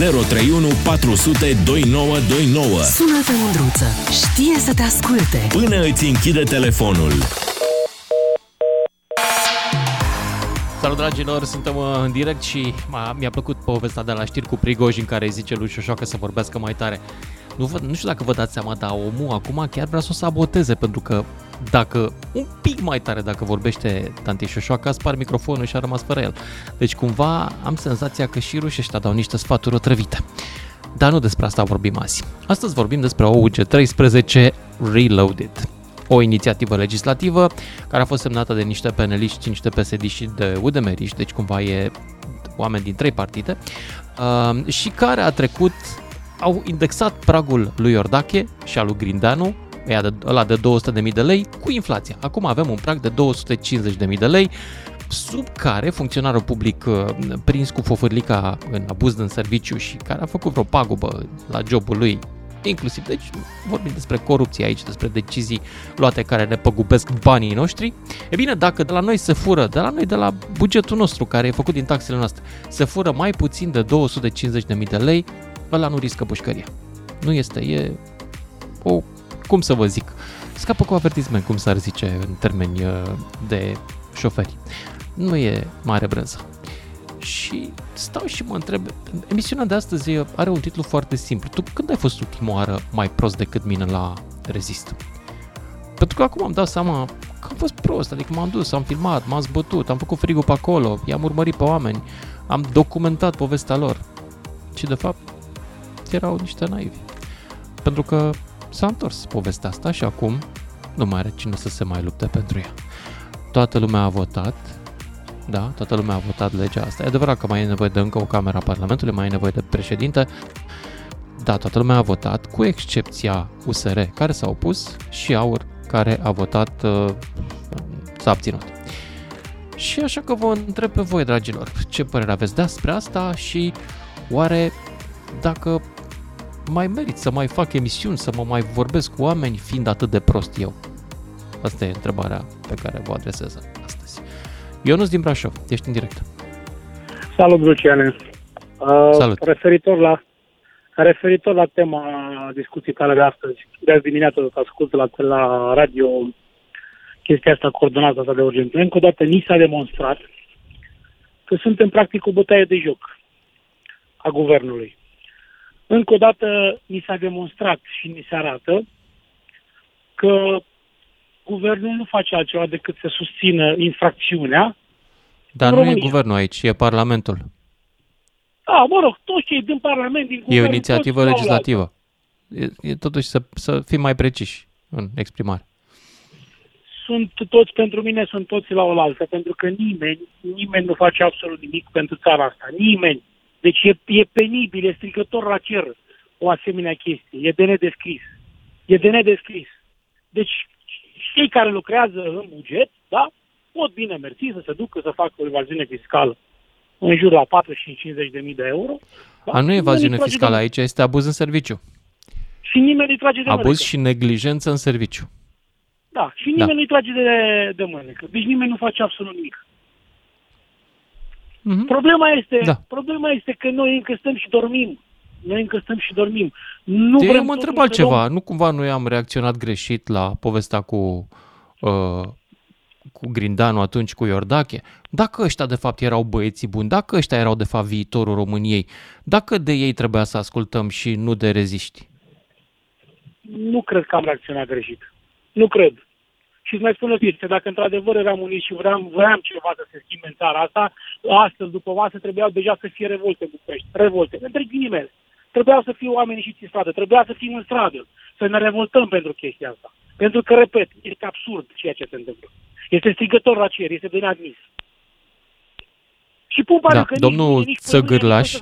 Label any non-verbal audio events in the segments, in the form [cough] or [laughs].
031 400 2929. Sună-te, Mândruță. Știe să te asculte. Până îți închide telefonul. Salut dragilor, suntem uh, în direct și m-a, mi-a plăcut povestea de la știri cu Prigojin care îi zice lui Șoșoacă să vorbească mai tare. Nu, vă, nu știu dacă vă dați seama, dar omul acum chiar vrea să o saboteze pentru că dacă un pic mai tare dacă vorbește tanti Șoșoacă, spar microfonul și a rămas fără el. Deci cumva am senzația că și rușii ăștia dau niște sfaturi otrăvite. Dar nu despre asta vorbim azi. Astăzi vorbim despre OUG 13 Reloaded o inițiativă legislativă care a fost semnată de niște peneliști, niște PSD și de udemeriști, deci cumva e oameni din trei partide, uh, și care a trecut, au indexat pragul lui Iordache și al lui Grindeanu, ăla de 200.000 de lei, cu inflația. Acum avem un prag de 250.000 de lei, sub care funcționarul public uh, prins cu fofârlica în abuz în serviciu și care a făcut vreo pagubă la jobul lui inclusiv, deci vorbim despre corupție aici, despre decizii luate care ne păgubesc banii noștri, e bine, dacă de la noi se fură, de la noi, de la bugetul nostru care e făcut din taxele noastre, se fură mai puțin de 250.000 de lei, ăla nu riscă pușcăria. Nu este, e o, cum să vă zic, scapă cu avertisment, cum s-ar zice în termeni uh, de șoferi. Nu e mare brânză. Și stau și mă întreb, emisiunea de astăzi are un titlu foarte simplu. Tu când ai fost ultima oară mai prost decât mine la Rezist? Pentru că acum am dat seama că am fost prost, adică m-am dus, am filmat, m-am zbătut, am făcut frigul pe acolo, i-am urmărit pe oameni, am documentat povestea lor. Și de fapt, erau niște naivi. Pentru că s-a întors povestea asta și acum nu mai are cine să se mai lupte pentru ea. Toată lumea a votat, da, toată lumea a votat legea asta. E adevărat că mai e nevoie de încă o cameră a Parlamentului, mai e nevoie de președinte. Da, toată lumea a votat, cu excepția USR, care s-a opus, și AUR, care a votat, uh, s-a abținut. Și așa că vă întreb pe voi, dragilor, ce părere aveți despre asta și oare dacă mai merit să mai fac emisiuni, să mă mai vorbesc cu oameni fiind atât de prost eu? Asta e întrebarea pe care vă adresez astăzi. Ionuț din Brașov, ești în direct. Salut, Luciane. Uh, Salut. Referitor la, referitor la tema discuției tale de astăzi, de azi dimineață tot ascult la, la radio chestia asta, coordonată asta de urgență. Încă o dată ni s-a demonstrat că suntem practic o bătaie de joc a guvernului. Încă o dată ni s-a demonstrat și ni se arată că guvernul nu face altceva decât să susțină infracțiunea. Dar nu România. e guvernul aici, e Parlamentul. Da, mă rog, toți cei din Parlament, din guvern... E o inițiativă legislativă. E, e totuși să, să fim mai preciși în exprimare. Sunt toți, pentru mine, sunt toți la oaltă, pentru că nimeni, nimeni nu face absolut nimic pentru țara asta. Nimeni. Deci e, e penibil, e stricător la cer o asemenea chestie. E de nedescris. E de nedescris. Deci cei care lucrează în buget, da, pot bine mersi să se ducă să facă o evaziune fiscală în jur la 45-50 de mii de euro. Da? A, nu e evaziune fiscală de... aici, este abuz în serviciu. Și nimeni îi trage de Abuz mânecă. și neglijență în serviciu. Da, și nimeni da. nu-i trage de, de mânecă. Deci nimeni nu face absolut nimic. Mm-hmm. Problema, este, da. problema este că noi încă stăm și dormim. Noi încă stăm și dormim. Nu de eu mă întreb altceva. Luăm... Nu cumva noi am reacționat greșit la povestea cu, uh, cu Grindanu atunci cu Iordache? Dacă ăștia de fapt erau băieții buni, dacă ăștia erau de fapt viitorul României, dacă de ei trebuia să ascultăm și nu de reziști? Nu cred că am reacționat greșit. Nu cred. Și îți mai spun o chestie, dacă într-adevăr eram uniți și vreau, vreau ceva să se schimbe în țara asta, astăzi, după masă, trebuiau deja să fie revolte București. Revolte, între ghilimele. Trebuiau să fie oameni și în stradă, trebuia să fim în stradă, să ne revoltăm pentru chestia asta. Pentru că, repet, este absurd ceea ce se întâmplă. Este strigător la cer, este de neadmis. Și pun da, că domnul nici, nici Țăgârlaș,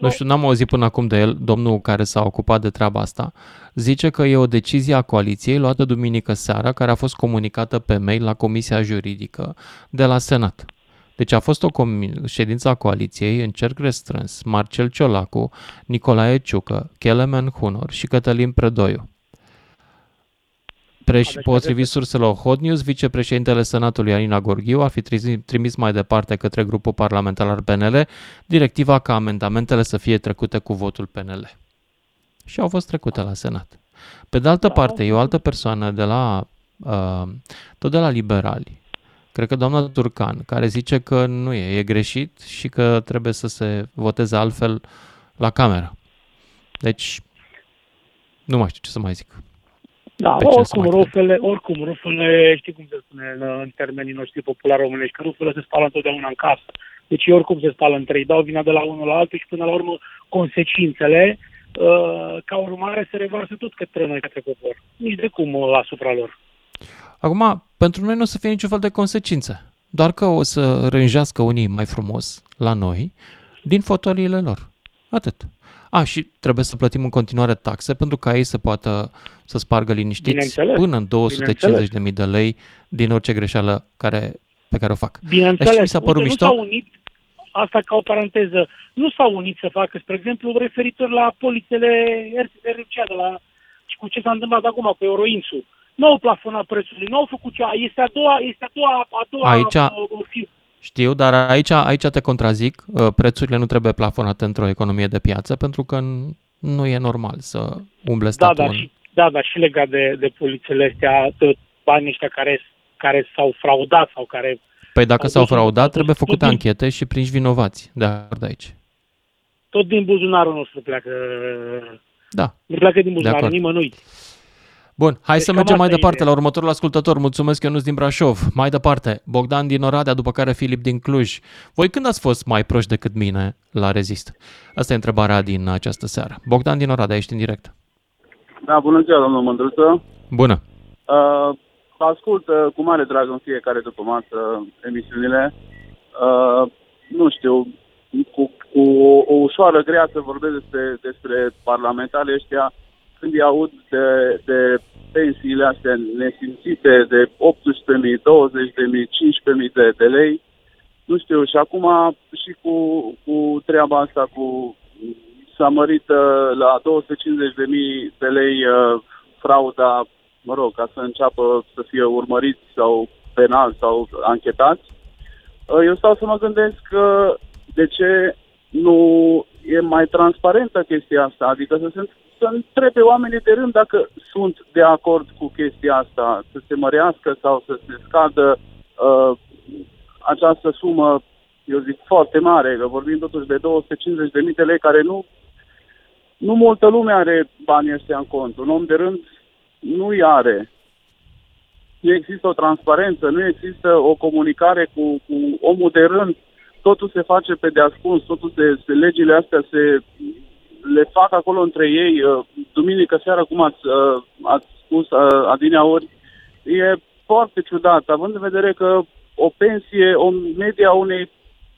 nu știu, n-am auzit până acum de el, domnul care s-a ocupat de treaba asta, zice că e o decizie a coaliției luată duminică seara, care a fost comunicată pe mail la Comisia Juridică de la Senat. Deci a fost o com- ședință a coaliției în cerc restrâns, Marcel Ciolacu, Nicolae Ciucă, Kelemen Hunor și Cătălin Predoiu. Preș- Deci, potrivit surselor Hot News, vicepreședintele Senatului Alina Gorghiu ar fi trizi- trimis mai departe către grupul parlamentar al PNL directiva ca amendamentele să fie trecute cu votul PNL. Și au fost trecute la Senat. Pe de altă Da. parte, e o altă persoană de la, uh, tot de la liberali, cred că doamna Turcan, care zice că nu e, e greșit și că trebuie să se voteze altfel la cameră. Deci, nu mai știu ce să mai zic. Da, Pe ce să oricum, mai cred? rufele, oricum, rufele, știi cum se spune în, în termenii noștri populari românești, că rufele se spală întotdeauna în casă. Deci ei oricum se spală în trei, dau vina de la unul la altul și până la urmă consecințele, uh, ca urmare, se revarsă tot către noi, către popor. Nici de cum uh, asupra lor. Acum, pentru noi nu o să fie niciun fel de consecințe. Doar că o să rânjească unii mai frumos la noi din fotoliile lor. Atât. A, și trebuie să plătim în continuare taxe pentru ca ei să poată să spargă liniștiți Bineînțeles. până în 250.000 de lei din orice greșeală care, pe care o fac. Bineînțeles, Deci mi s-a părut Uite, mișto? nu s-au unit, asta ca o paranteză, nu s-au unit să facă, spre exemplu, referitor la polițele RCA de la și cu ce s-a întâmplat acum cu Euroinsul. Nu au plafonat prețurile, nu au făcut cea, este a doua, este a doua, a doua Aici- uh, uh, fi- Știu, dar aici, aici te contrazic. Uh, Prețurile nu trebuie plafonate într-o economie de piață pentru că n- nu e normal să umble da, statul. da, în- și, da, da, și legat de, de polițele astea, de banii ăștia care, care s-au fraudat sau care Păi dacă au s-au dus în- fraudat, au trebuie dus făcute tot din- anchete și prinși vinovați de acord aici. tot din buzunarul nostru pleacă, Da. nu pleacă din buzunarul acord. nimănui. Bun, hai Deci să cam mergem mai asta e departe ideea. la următorul ascultător. Mulțumesc, Ionuț din Brașov. Mai departe, Bogdan din Oradea, după care Filip din Cluj. Voi când ați fost mai proști decât mine la Rezist? Asta e întrebarea din această seară. Bogdan din Oradea, ești în direct. Da, bună ziua, domnul Mândruță. Bună. Uh, ascult uh, cu mare drag în fiecare după masă emisiunile. Uh, nu știu, cu, cu o, o ușoară grea să vorbesc despre, despre parlamentarii ăștia când îi aud de, de pensiile astea nesimțite de 18.000, 20.000, 15.000 de, de lei. Nu știu, și acum și cu, cu treaba asta cu s-a mărit uh, la 250.000 de lei uh, frauda, mă rog, ca să înceapă să fie urmăriți sau penal sau anchetați. Uh, eu stau să mă gândesc că de ce nu e mai transparentă chestia asta, adică să se să întrebe oamenii de rând dacă sunt de acord cu chestia asta, să se mărească sau să se scadă uh, această sumă, eu zic, foarte mare, că vorbim totuși de 250.000 de lei, care nu, nu multă lume are banii ăștia în cont. Un om de rând nu-i are. Nu există o transparență, nu există o comunicare cu, cu omul de rând. Totul se face pe deascuns, totul se, se legile astea se le fac acolo între ei. Uh, Duminică seara, cum ați, uh, ați spus uh, adineaori, e foarte ciudat, având în vedere că o pensie, o media unei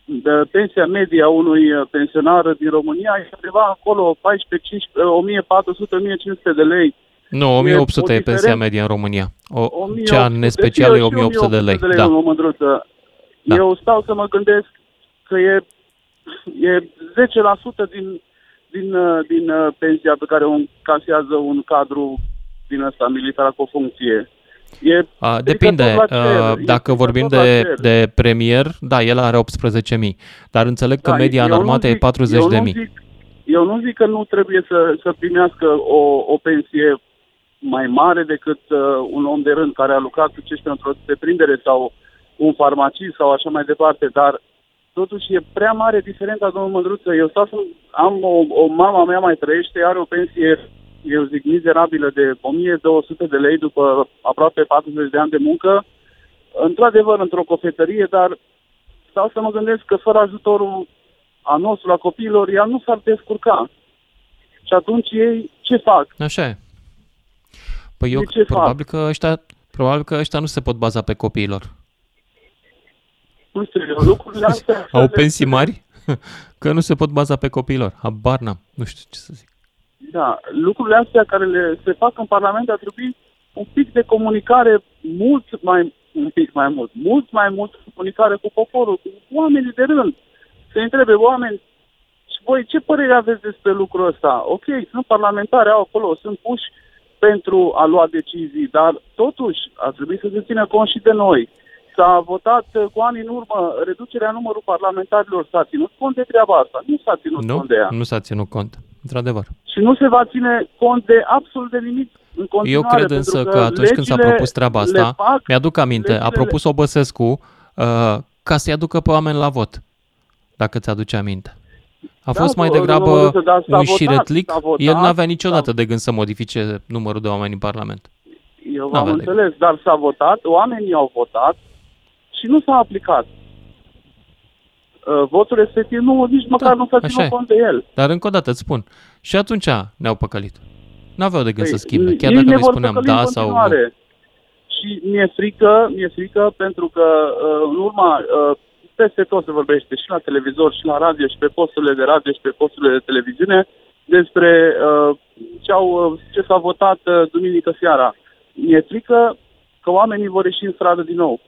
de pensia media unui uh, pensionar din România e undeva acolo 14, 15, 1400, 1500 de lei. Nu, 1800 o e, pensia diferență. medie în România. O, 1800, cea nespecială e fie și 1800 de lei. de lei Da. domnul Mândruță. Da. Eu stau să mă gândesc că e, e 10% din, din, uh, din uh, pensia pe care o încasează un cadru din ăsta militar cu o funcție. E A, strică depinde. tot la cer, uh, e Dacă strică vorbim tot la de, cer. de premier, da, el are 18.000. Dar înțeleg că Da, media în eu nu armată e zic- Eu nu 40.000. zic, eu nu zic că nu trebuie să, să primească o, o pensie mai mare decât uh, un om de rând care a lucrat, ce știu, într-o deprindere sau un farmacist sau așa mai departe, dar totuși e prea mare diferența, domnul Mândruță. Eu stau să am o, o mama mea mai trăiește, are o pensie, eu zic, mizerabilă de 1200 de lei după aproape 40 de ani de muncă, într-adevăr într-o cofetărie, dar stau să mă gândesc că fără ajutorul a nostru, la copiilor, ea nu s-ar descurca. Și atunci ei ce fac? Așa e. Păi eu De ce fac? probabil că ăștia probabil că ăștia nu se pot baza pe copiilor. Nu știu, eu, lucrurile astea... Au pensii mari? [laughs] Că nu se pot baza pe copiilor. Habar n-am. Nu știu ce să zic. Da, lucrurile astea care le, se fac în Parlament ar trebui un pic de comunicare mult mai, un pic mai mult, mult mai mult comunicare cu poporul, cu oamenii de rând. Să întrebe oameni, și voi ce părere aveți despre lucrul ăsta? Ok, sunt parlamentari, au acolo, sunt puși pentru a lua decizii, dar totuși ar trebui să se țină cont și de noi. S-a votat uh, cu ani în urmă reducerea numărului parlamentarilor, s-a ținut cont de treaba asta, nu s-a ținut Nu? cont de ea. Nu s-a ținut cont. Într-adevăr. Și nu se va ține cont de absolut de nimic în Eu continuare. cred pentru însă că atunci când s-a legile propus treaba le asta, fac, mi-aduc aminte, a legile- propus Obăsescu uh, ca să-i aducă pe oameni la vot, dacă ți-aduce aminte. A Da, fost mai bă, degrabă nu, nu, dar s-a un votat, șiretlic. s-a votat, El n-avea niciodată s-a- de gând să modifice numărul de oameni în Parlament. Eu N-avea v-am de înțeles, dar s-a votat, oamenii au votat și nu s-a aplicat. Uh, Votul respectiv nu, nici măcar nu s-a așa ținut e. cont de el. Dar încă o dată îți spun, și atunci ne-au păcălit. N-aveau de gând să Păi, schimbe, chiar ei dacă ne noi vor spuneam păcăli în da sau nu. continuare. Și mi-e frică, mi-e frică pentru că uh, în urma, uh, peste tot se vorbește și la televizor și la radio și pe posturile de radio și pe posturile de televiziune despre uh, ce, au, uh, ce s-a votat uh, duminică seara. Mi-e frică că oamenii vor ieși în stradă din nou.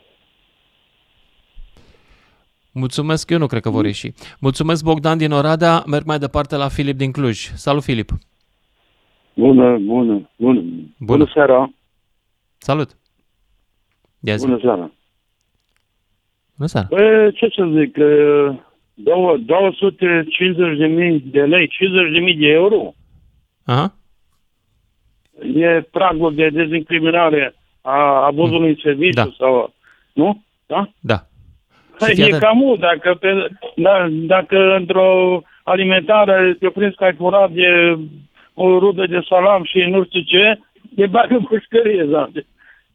Mulțumesc, eu nu cred că vor ieși. Mulțumesc Bogdan din Oradea, merg mai departe la Filip din Cluj. Salut Filip! Bună, bună, bună. Bună seara. Salut! Ia zi. Bună seara. Bună seara! Păi, ce să zic, uh, două- 250 de mii de lei, 50 de mii de euro Aha. e pragul de dezincriminare a abuzului în serviciu Da. sau, nu? Da? Da. Păi, fii e atent. cam mult, dacă, pe, da, dacă într-o alimentară te prins că ai furat de o rudă de salam și nu știu ce, te bagă în pușcărie, da.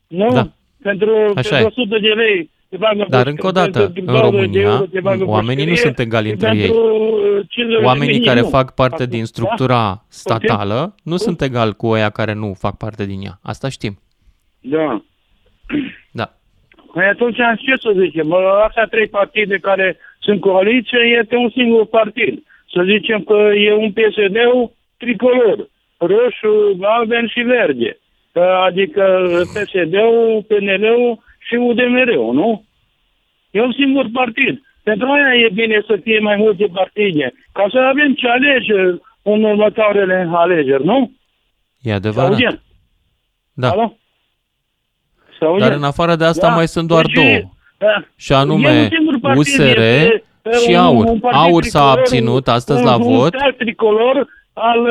Nu? Da. Pentru, Așa pentru e. 100 de lei te bagă în Dar pușcărie, încă o dată, pentru în 20 de România, euro te bagă în oamenii nu pușcărie sunt egali și între ei. pentru 50 de Oamenii mii care nu. fac parte Acum, din structura statală nu Cum? sunt egali cu oia care nu fac parte din ea. Asta știm. Da. Da. Păi atunci ce să zicem? Mă, Astea trei partide care sunt coaliție este un singur partid. Să zicem că e un PSD tricolor, roșu, galben și verde. Adică PSD-ul, PNL-ul și UDMR-ul, nu? E un singur partid. Pentru aia e bine să fie mai multe partide, ca să avem ce alege în următoarele alegeri, nu? E Se adevărat. aude? Da. Alo? Se aude? Dar în afară de asta Da. mai sunt doar Deci, două. da. Și anume E un singur partid, USR este, și un- AUR. un partid AUR s-a tricolor, abținut un- astăzi un, la un vot. stat tricolor al,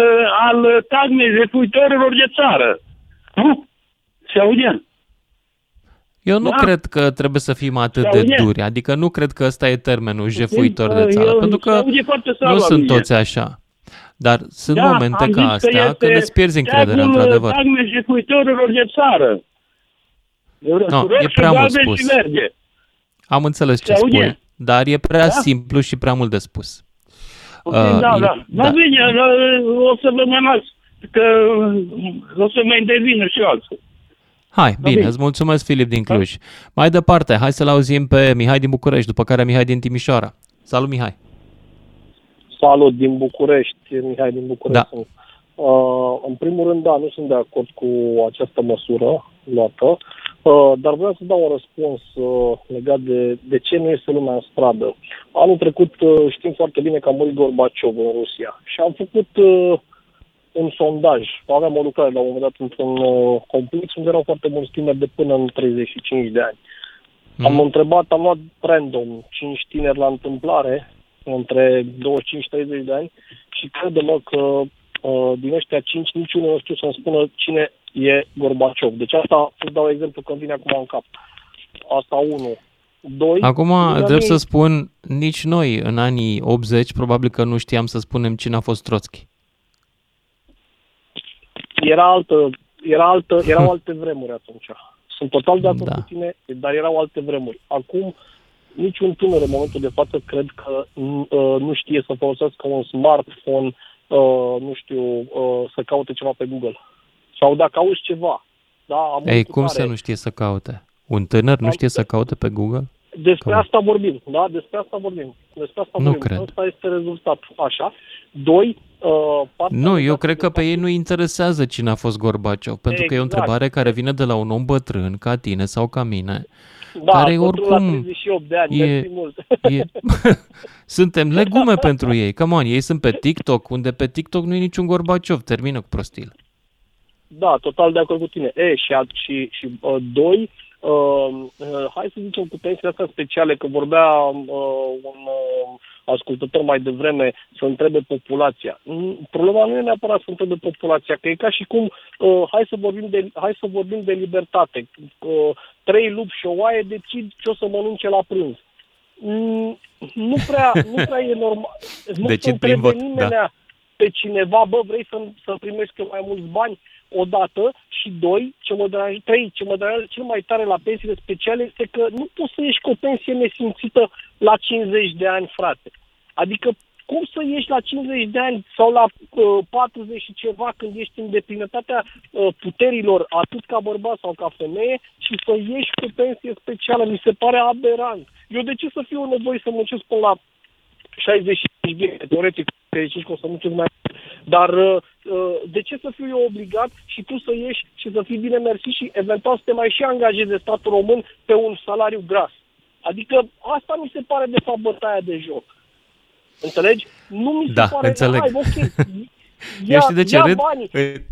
al tagmei jefuitorilor de țară. Nu? Se aude? Eu nu Da. cred că trebuie să fim atât Se de aude? duri. Adică nu cred că ăsta e termenul jefuitor de țară. Eu- Pentru se că aude foarte slab nu la sunt mine. toți așa. Dar sunt Da, momente am ca zis că astea este când îți pierzi încrederea, tagul într-adevăr. tagmei jefuitorilor de țară. No, e Roșu, prea mult galben spus. și verde. Am înțeles ce Se aude? spui, dar e prea Da? simplu și prea mult de spus. Ok, Uh, da, e- da. da. Da, bine, da, o să vă mânați, că o să mai intervină și alții. Hai, bine, bine. îți mulțumesc, Filip din Cluj. Mai departe, hai să-l auzim pe Mihai din București, după care Mihai din Timișoara. Salut, Mihai! Salut din București, Mihai din București. Da. sunt. Uh, în primul rând, da, nu sunt de acord cu această măsură luată, uh, dar vreau să dau un răspuns uh, legat de, de ce nu este lumea în stradă. Anul trecut uh, știm foarte bine că a murit Gorbaciov în Rusia și am făcut uh, un sondaj. Aveam o lucrare la un moment dat într-un uh, complex unde erau foarte mulți tineri de până în 35 de ani. Am Mhm. întrebat, am luat random 5 tineri la întâmplare între 25-30 de ani și crede-mă că uh, din ăștia 5 niciunul nu știu să-mi spună cine e Gorbaciov. Deci asta îți dau exemplu că îmi vine acum în cap. Asta unu. Doi, Acum, lângă drept mine- să spun, nici noi în anii 80 probabil că nu știam să spunem cine a fost Trotsky. era altă, era altă, [laughs] erau alte vremuri atunci. Sunt total de acord Da. cu tine, dar erau alte vremuri. Acum, niciun tânăr în momentul de față cred că uh, nu știe să folosească un smartphone, uh, nu știu, uh, să caute ceva pe Google. Sau dacă auzi ceva, da, am Ei, murit cum tare. să nu știe să caute? Un tânăr nu Am- știe să caute pe Google? Despre Cum? asta vorbim, da? Despre asta vorbim. Despre asta Nu vorbim. cred. Asta este rezultatul. Așa. Doi, uh, partea Nu, eu legată cred de că pe ei faptul- nu interesează cine a fost Gorbaciov, pentru că e o Exact. întrebare care vine de la un om bătrân, ca tine sau ca mine. da, care bătrân oricum la 38 de ani, e- mersi mult. E... [laughs] Suntem legume pentru ei. Come on, ei sunt pe TikTok, unde pe TikTok nu e niciun Gorbaciov. Termină cu prostil. Da, total de acord cu tine. E, și, a- și, și uh, doi, uh, uh, hai să zicem cu pensiile astea speciale, că vorbea uh, un uh, ascultător mai devreme să întrebe populația. Mm, Problema nu e neapărat să întrebe populația, că e ca și cum, uh, hai, să vorbim de, hai să vorbim de libertate. Uh, trei lupi și o oaie decid ce o să mănânce la prânz. Mm, Nu prea, nu prea e normal. [laughs] Nu Decid se prin întrebe vot, nimeni da. pe cineva, bă, vrei să, să primești eu mai mulți bani odată și doi, ce mă deranjează, trei, ce mă deranjează cel mai tare la pensiile speciale este că nu poți să ieși cu o pensie nesimțită la 50 de ani, frate. Adică cum să ieși la 50 de ani sau la uh, 40 și ceva când ești în deplinătatea uh, puterilor, atât ca bărbat sau ca femeie, și să ieși cu pensie specială, mi se pare aberant. Eu de ce să fiu nevoie să muncesc până la 65 bine, teoretic, fericit că o să muncesc mai mult. Dar uh, uh, de ce să fiu eu obligat și tu să ieși și să fii bine mersi și eventual să te mai și angajezi de statul român pe un salariu gras? Adică asta mi se pare de fapt bătaia de joc. Înțelegi? Nu mi se Da, pare... înțeleg. Hai, ok, [laughs] Eu ia, știi de ce ia râd? banii. E,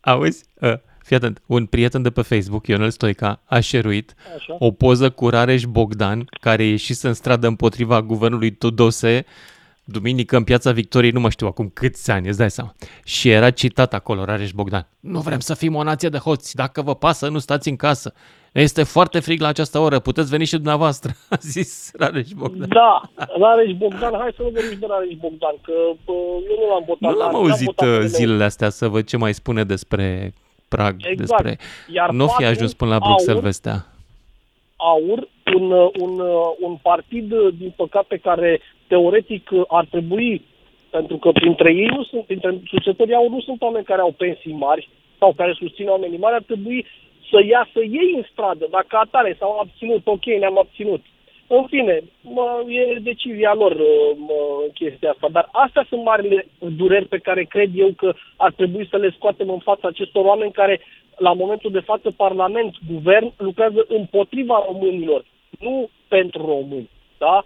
Auzi? Uh, Fii atent, un prieten de pe Facebook, Ionel Stoica, a șeruit Așa. o poză cu Rareș Bogdan, care ieșise în stradă împotriva guvernului Tudose, duminică în Piața Victoriei, nu mă știu acum câți ani, îți dai seama. Și era citat acolo Rareș Bogdan. Nu vrem să fim o nație de hoți, dacă vă pasă, nu stați în casă. Este foarte frig la această oră, puteți veni și dumneavoastră, [laughs] a zis Rareș Bogdan. Da, Rareș Bogdan, hai să nu vorbim de Rareș Bogdan, că bă, eu nu l-am votat. Nu l-am n-am auzit votat uh, PNL-ul. zilele astea să văd ce mai spune despre Prag, Exact. despre... Iar Nu fi patru, ajuns până la Bruxelles aur, vestea. aur, un, uh, un, uh, un partid, uh, din păcate, care teoretic uh, ar trebui, pentru că printre ei nu sunt, printre susținătorii aur nu sunt oameni care au pensii mari sau care susțin oamenii mari, ar trebui să iasă ei în stradă, dacă atare s-au abținut, ok, ne-am abținut. În fine, mă, e decizia lor uh, mă, chestia asta, dar astea sunt marile dureri pe care cred eu că ar trebui să le scoatem în fața acestor oameni care, la momentul de față, Parlament, Guvern, lucrează împotriva românilor, nu pentru români. Da?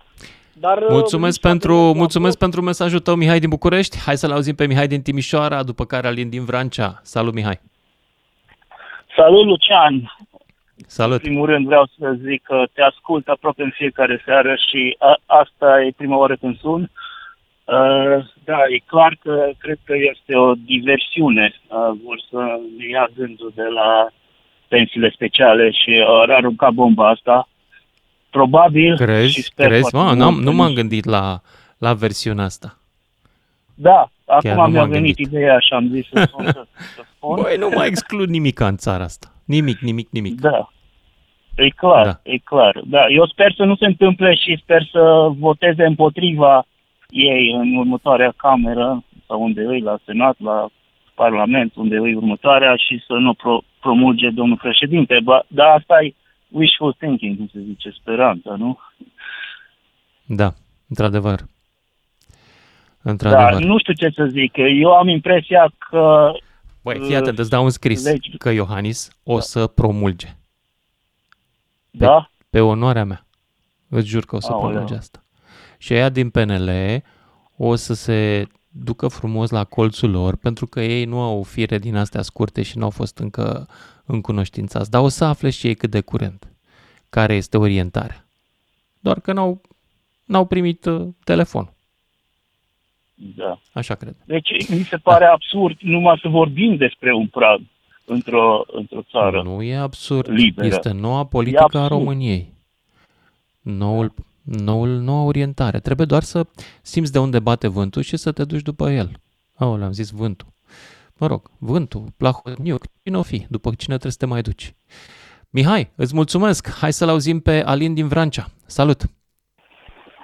Dar, uh, Mulțumesc nici pentru, atât, mulțumesc pentru mesajul tău, Mihai din București. Hai să-l auzim pe Mihai din Timișoara, după care Alin din Vrancea. Salut, Mihai! Salut, Lucian! Salut! În primul rând vreau să zic că te ascult aproape în fiecare seară și a, asta e prima oară când sun. Uh, da, e clar că cred că este o diversiune. Uh, vor să ne ia gândul de la pensiile speciale și uh, ar arunca bomba asta. Probabil și Crezi? sper Crezi? foarte Mă, mult n-am, că nu m-am gândit la, la versiunea asta. Da, Chiar acum nu mi-a m-am venit gândit. ideea și am zis să, spun, să, să spun. Băi, nu mai exclud nimic în țara asta. Nimic, nimic, nimic. Da. E clar, Da. da. e clar. Da, eu sper să nu se întâmple și sper să voteze împotriva ei în următoarea cameră sau unde îi, la Senat, la Parlament, unde îi următoarea și să nu pro- promulge domnul președinte. Ba, dar asta e wishful thinking, cum se zice, speranța, nu? Da, într-adevăr. Da, Într-adevăr. nu știu ce să zic. Eu am impresia că Băi, fii atent, îți dau un scris legi- că Iohannis o să promulge. Pe, Da? Pe onoarea mea. Îți jur că o să Aoleu. promulge asta. Și aia din PNL o să se ducă frumos la colțul lor, pentru că ei nu au fire din astea scurte și nu au fost încă în cunoștințați. Dar o să afle și ei cât de curând care este orientarea. Doar că n-au, n-au primit uh, telefon. Da. Așa cred. Deci mi se pare absurd numai să vorbim despre un prag într-o, într-o țară. Nu e absurd. liberă. Este noua politică a absurd. României. Noul, noul, noua orientare. Trebuie doar să simți de unde bate vântul și să te duci după el. Aoleu, am zis vântul. Mă rog, vântul, plahotniuc, cine o fi, după cine trebuie să te mai duci. Mihai, îți mulțumesc. Hai să-l auzim pe Alin din Vrancea. Salut!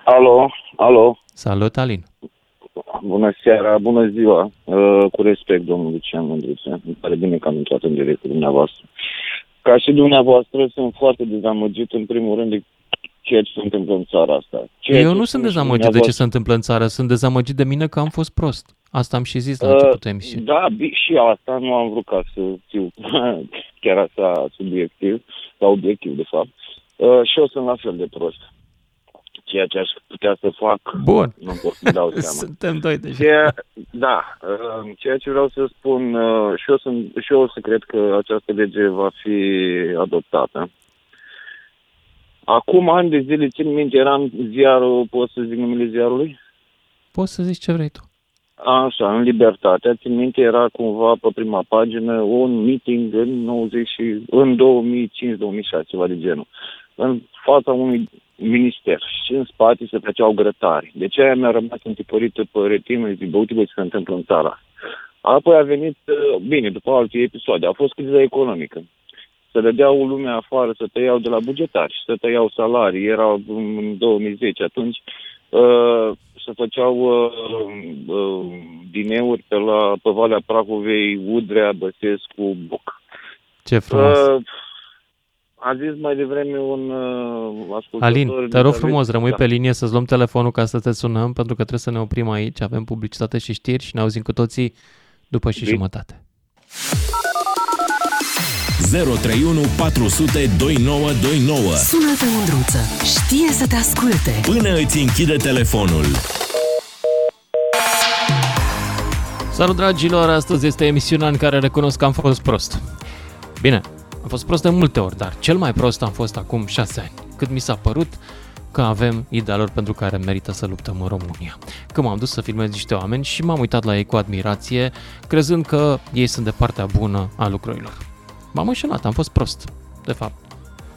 Alo, alo, Salut, Alin! Bună seara, bună ziua, uh, cu respect, domnul Lucian Mândruță, îmi pare bine că am intrat în direct cu dumneavoastră. Ca și dumneavoastră, sunt foarte dezamăgit, în primul rând, de ceea ce se întâmplă în țara asta. Ceea Eu ce nu spune sunt și dezamăgit de ce dumneavoastră. se întâmplă în țară, sunt dezamăgit de mine că am fost prost. Asta am și zis la Uh, începutul emisiunii. Da, bi- și asta nu am vrut ca să fiu [laughs] chiar așa subiectiv, sau obiectiv, de fapt. Uh, și eu sunt la fel de prost. Ceea ce aș putea să fac, Bun. nu pot să dau [laughs] seama. Suntem doi deja. Ceea, da, uh, ceea ce vreau să spun, uh, și eu, sunt, și eu o să cred că această lege va fi adoptată. Acum ani de zile, țin minte, era în ziarul, pot să zic numele ziarului? Poți să zici ce vrei tu. Așa, în Libertatea, țin minte, era cumva pe prima pagină un meeting în, 90, și- în 2005-2006, ceva de genul, în fața unui minister și în spate se făceau grătari. De ce aia mi-a rămas întipărită pe retină, zic, bă, uite bă, ce se întâmplă în țara. Apoi a venit, uh, bine, după alte episoade, a fost criza economică. Să dădeau lumea afară, să tăiau de la bugetari, să tăiau salarii, era în 2010 atunci, uh, se făceau uh, uh, dineuri pe, la, pe Valea Prahovei, Udrea, Băsescu, Boc. Ce frumos. Uh, a zis mai devreme un uh, ascultător... Alin, te rog Elizabeth- frumos, rămâi da. pe linie să-ți luăm telefonul ca să te sunăm, pentru că trebuie să ne oprim aici, avem publicitate și știri și ne auzim cu toții după și Bine. jumătate. 031 400 2929. Sună-te, Mândruță. Știe să te asculte. Până îți închide telefonul. Salut dragilor, astăzi este emisiunea în care recunosc că am fost prost. Bine, am fost prost de multe ori, dar cel mai prost am fost acum șase ani, cât mi s-a părut că avem idealuri pentru care merită să luptăm în România. Când m-am dus să filmez niște oameni și m-am uitat la ei cu admirație, crezând că ei sunt de partea bună a lucrurilor. M-am înșelat, am fost prost. De fapt,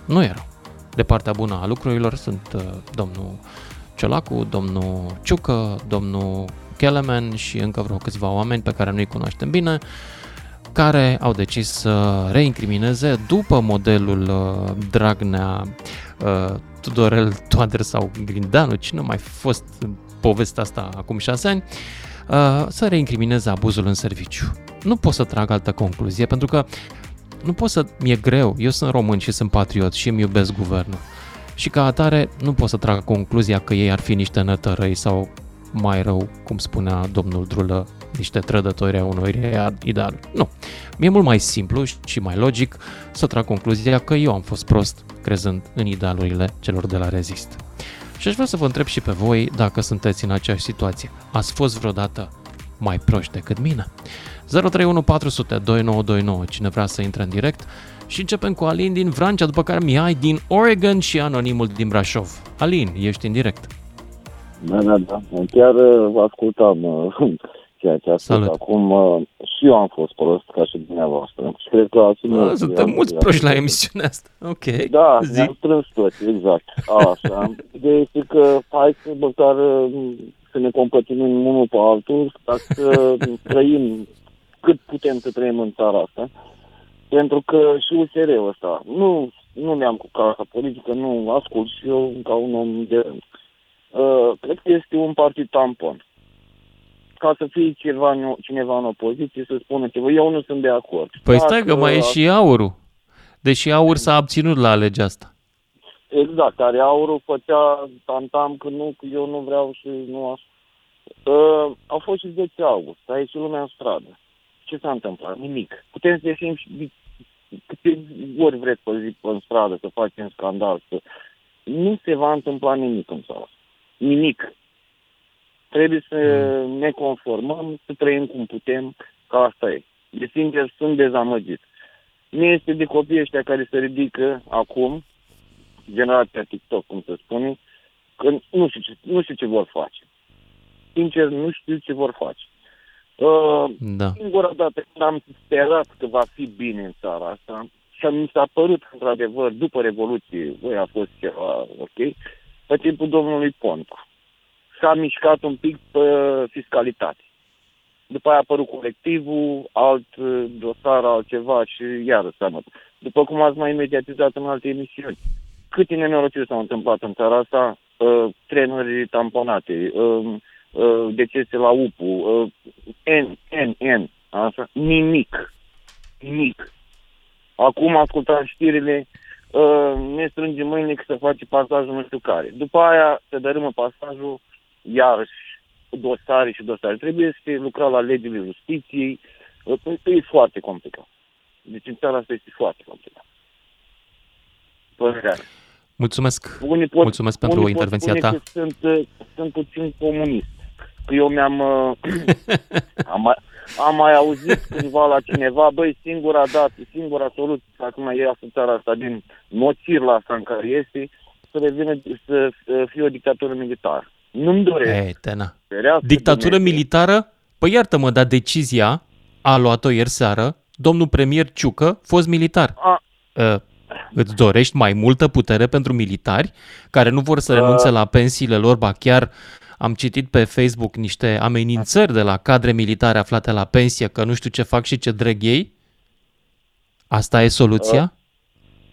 nu erau. De partea bună a lucrurilor sunt uh, domnul Ciolacu, domnul Ciucă, domnul Kelemen și încă vreo câțiva oameni pe care nu-i cunoaștem bine, care au decis să reincrimineze după modelul uh, Dragnea, uh, Tudorel Toader sau Grindeanu, cine a mai fost în povestea asta acum șase ani, uh, să reincrimineze abuzul în serviciu. Nu pot să trag altă concluzie, pentru că nu pot să... Mi-e greu. Eu sunt român și sunt patriot și îmi iubesc guvernul. Și ca atare nu pot să trag concluzia că ei ar fi niște nătărăi sau mai rău, cum spunea domnul Drulă, niște trădători a unor ideal. Nu. Mi-e mult mai simplu și mai logic să trag concluzia că eu am fost prost crezând în idealurile celor de la Rezist. Și aș vrea să vă întreb și pe voi dacă sunteți în aceeași situație. Ați fost vreodată mai proști decât mine? 031 400 2929, cine vrea să intre în direct. Și începem cu Alin din Vrancea, după care Mihai din Oregon și Anonimul din Brașov. Alin, ești în direct. Da, da, da. Chiar uh, ascultam [laughs] uh, ceea ce a spus Salut. acum. Uh, și eu am fost prost ca și dumneavoastră. Și [laughs] cred că asum Ah, Suntem mulți proști la emisiunea asta. Ok, Da, zi. ne-am strâns toți, exact. Așa. Ideea este că hai să măcar uh, să ne compătimim unul pe altul, ca să [laughs] trăim cât putem să trăim în țara asta. Pentru că și USR-ul ăsta, nu, nu ne-am cu casa politică, nu ascult și eu ca un om de rând. Uh, cred că este un partid tampon. Ca să fie cineva, în- cineva în opoziție să spună ceva, eu nu sunt de acord. Păi stai că Dacă- mai e și aurul. Deși aur s-a abținut la legea asta. Exact, care aurul făcea tantam că nu, că eu nu vreau și nu aș. Uh, au fost și 10 august, a ieșit lumea în stradă. Ce s-a întâmplat? Nimic. Putem să ieșim și câte ori vreți pe zi în stradă să facem scandal. Să... Nu se va întâmpla nimic în țară. Nimic. Trebuie să ne conformăm, să trăim cum putem, că asta e. De sincer, sunt dezamăgit. Nu este de copiii ăștia care se ridică acum, generația TikTok, cum se spune, că nu știu ce, nu știu ce vor face. Sincer, nu știu ce vor face. Uh, Da. Singura dată când am sperat că va fi bine în țara asta și mi s-a părut, într-adevăr, după Revoluție, voi a fost ceva ok, pe timpul domnului Pontu. S-a mișcat un pic pe fiscalitate. După aia a apărut colectivul, alt uh, dosar, altceva și iară seamă. După cum ați mai mediatizat în alte emisiuni. Câte nenorociri s-au întâmplat în țara asta, uh, trenuri tamponate, uh, uh, decese la UPU, uh, N, N, N, așa, nimic. Nimic. Acum ascultam știrile, uh, ne strângem mâinile că se face pasajul nu știu care. După aia se dărâmă pasajul, iarăși dosare și dosare. Trebuie să se lucra la legile justiției. Uh, E foarte complicat. Deci în țara asta este foarte complicat. Părerea. mea. Mulțumesc. Unii pot, Mulțumesc pentru unii pot intervenția spune ta. Că sunt, uh, sunt puțin comunist. Că eu mi-am... uh, [laughs] am, mai, am mai auzit cândva la cineva, băi, singura dată, singura soluție, acum e asta țara asta din nocirla asta în care este, să revină, să uh, fie o dictatură militară. Nu-mi doresc. Ei, tena. Ferească Dictatură Dumnezeu. militară? Păi iartă-mă, dar decizia a luat-o ieri seară domnul premier Ciucă, fost militar. A, Uh, îți dorești mai multă putere pentru militari care nu vor să renunțe la pensiile lor, ba chiar am citit pe Facebook niște amenințări de la cadre militare aflate la pensie că nu știu ce fac și ce dreg ei? Asta e soluția?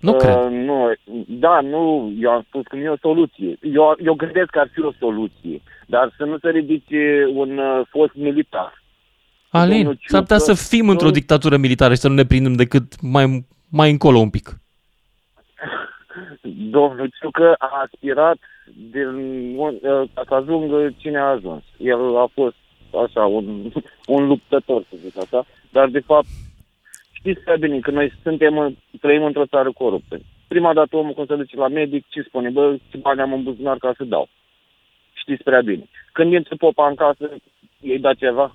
Nu uh, cred. Nu, da, nu, eu am spus că nu e o soluție. Eu, eu gândesc că ar fi o soluție, dar să nu se ridice un uh, fost militar. Alin, domnul s-ar putea să Ciucă- fim într-o domnul- dictatură militară și să nu ne prindem decât mai, mai încolo un pic. [laughs] Domnul Ciucă a aspirat din, un, uh, ca să ajungă cine a ajuns. El a fost așa, un, [laughs] un luptător, să zic așa, dar de fapt știți prea bine că noi suntem, trăim într-o țară coruptă. Prima dată omul când se duce la medic, ce spune? Bă, ce bani am în buzunar ca să dau? Știți prea bine. Când intră popa în casă, ei da ceva?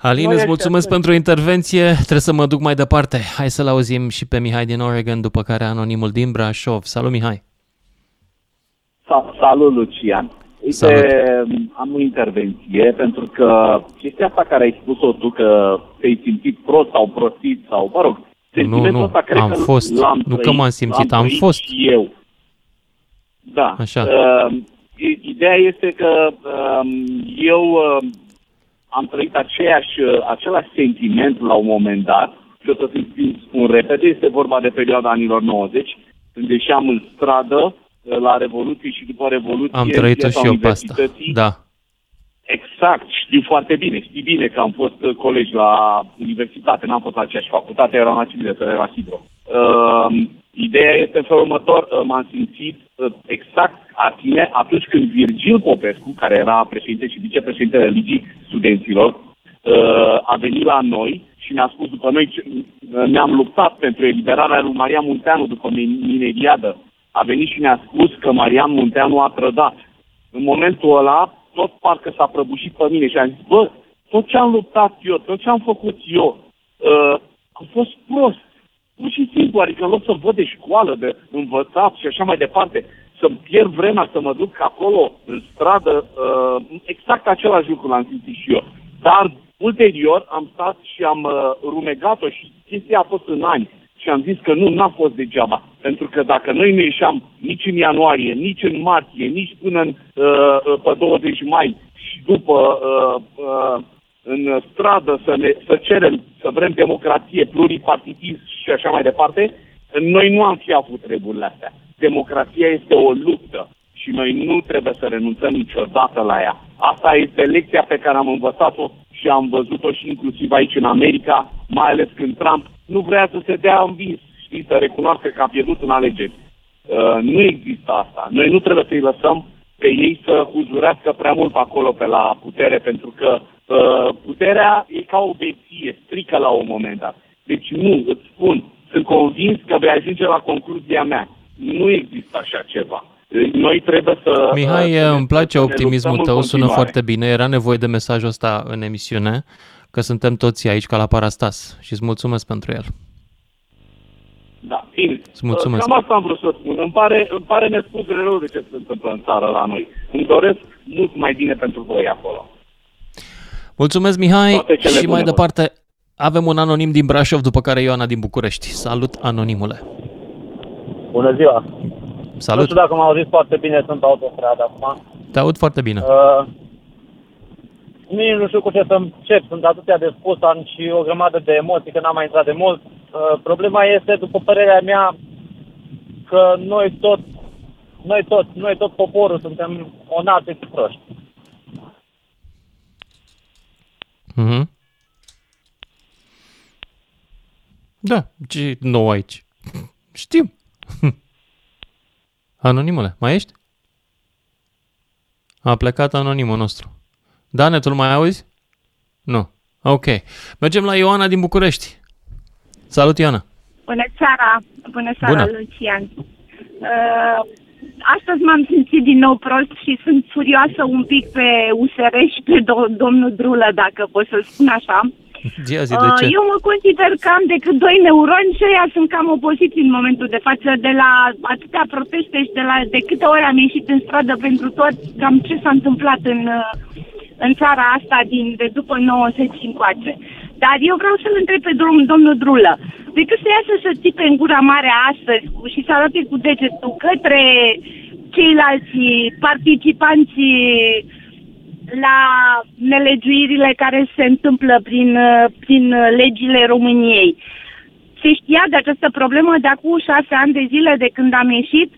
Alin, Noi îți ăștia mulțumesc sunt. pentru intervenție. Trebuie să mă duc mai departe. Hai să-l auzim și pe Mihai din Oregon, după care anonimul din Brașov. Salut, Mihai! Sa- Salut, Lucian. Uite, Salut. am o intervenție, pentru că chestia asta care ai spus-o tu, că te-ai simțit prost sau prostit sau, mă rog, sentimentul nu, ăsta cred am că fost. l-am Nu că trăit, m-am simțit, l-am am trăit fost. Și eu. Da. Așa. Uh, i- ideea este că um, eu uh, am trăit aceeași, uh, același sentiment la un moment dat, și o să ți spun repede, este vorba de perioada anilor 90, când ieșeam în stradă uh, la Revoluție și după Revoluție Am în trăit-o piața și eu pe asta. Universității. Da. Exact, știu foarte bine. Știi bine că am fost uh, colegi la universitate, n-am fost la aceeași facultate, eram la civile, la Hidro. Uh, ideea este în felul următor, uh, m-am simțit uh, exact a tine atunci când Virgil Popescu, care era președinte și vicepreședinte Ligii Studenților, uh, a venit la noi și ne-a spus după noi, ce- uh, ne-am luptat pentru eliberarea lui Marian Munteanu după min- mineriadă. A venit și ne-a spus că Marian Munteanu a trădat. În momentul ăla, tot parcă s-a prăbușit pe mine și am zis, bă, tot ce am luptat eu, tot ce am făcut eu, uh, a fost prost. Pur și simplu, adică în loc să văd de școală, de învățat și așa mai departe, să-mi pierd vremea să mă duc acolo, în stradă, uh, exact același lucru l-am simțit și eu. Dar ulterior am stat și am uh, rumegat-o și chestia a fost în ani. Și am zis că nu, n-a fost degeaba. Pentru că dacă noi nu ieșeam nici în ianuarie, nici în martie, nici până în, uh, uh, pe 20 mai și după uh, uh, în stradă să, ne, să cerem, să vrem democrație, pluripartitism și așa mai departe, noi nu am fi avut treburile astea. Democrația este o luptă și noi nu trebuie să renunțăm niciodată la ea. Asta este lecția pe care am învățat-o și am văzut-o și inclusiv aici în America, mai ales când Trump nu vrea să se dea învins, știi, să recunoască că a pierdut în alegeri. Uh, nu există asta. Noi nu trebuie să-i lăsăm pe ei să huzurească prea mult pe acolo pe la putere, pentru că uh, puterea e ca o beție, strică la un moment dat. Deci nu, îți spun, sunt convins că vei ajunge la concluzia mea. Nu există așa ceva. Noi trebuie să... Mihai, uh, să ne- îmi place să ne optimismul luptăm tău, în sună continuare. foarte bine. Era nevoie de mesajul ăsta în emisiune, că suntem toți aici ca la Parastas și îți mulțumesc pentru el. Da, bine. Îți mulțumesc. Cam asta am vrut să spun. Îmi pare, îmi pare nespus de rău de ce se întâmplă în țară la noi. Îmi doresc mult mai bine pentru voi acolo. Mulțumesc, Mihai, Toate cele și bune, mai vă. departe avem un anonim din Brașov, după care Ioana din București. Salut, anonimule! Bună ziua! Nu Salut! știu dacă m-au auzit foarte bine, sunt pe autostradă acum. Te aud foarte bine. Uh, nici nu știu cu ce să încep, sunt atâtea de spus, am și o grămadă de emoții, că n-am mai intrat de mult. Uh, problema este, după părerea mea, că noi tot, noi tot, noi tot poporul suntem o nație de proști. Mhm. Da, ce nou aici? Știm. [laughs] Anonimule, mai ești? A plecat anonimul nostru. Dane, tu mai auzi? Nu. Ok. Mergem la Ioana din București. Salut, Ioana. Bună seara, bună seara, Bună. Lucian. Uh, astăzi m-am simțit din nou prost și sunt furioasă un pic pe USR și pe do- domnul Drulă, dacă pot să spun așa. Ia zi de ce? Uh, eu mă consider că am decât doi neuroni și ăia sunt cam obosiți în momentul de față de la atâtea proteste și de la de câte ori am ieșit în stradă pentru tot, cam ce s-a întâmplat în, uh, în țara asta din, de după 90 și încoace. Dar eu vreau să-l întreb pe domnul, domnul Drulă, decât să iasă să țipe în gura mare astăzi cu- și să arate cu degetul către ceilalți participanți la nelegiuirile care se întâmplă prin, uh, prin uh, legile României. Se știa de această problemă de acum șase ani de zile de când am ieșit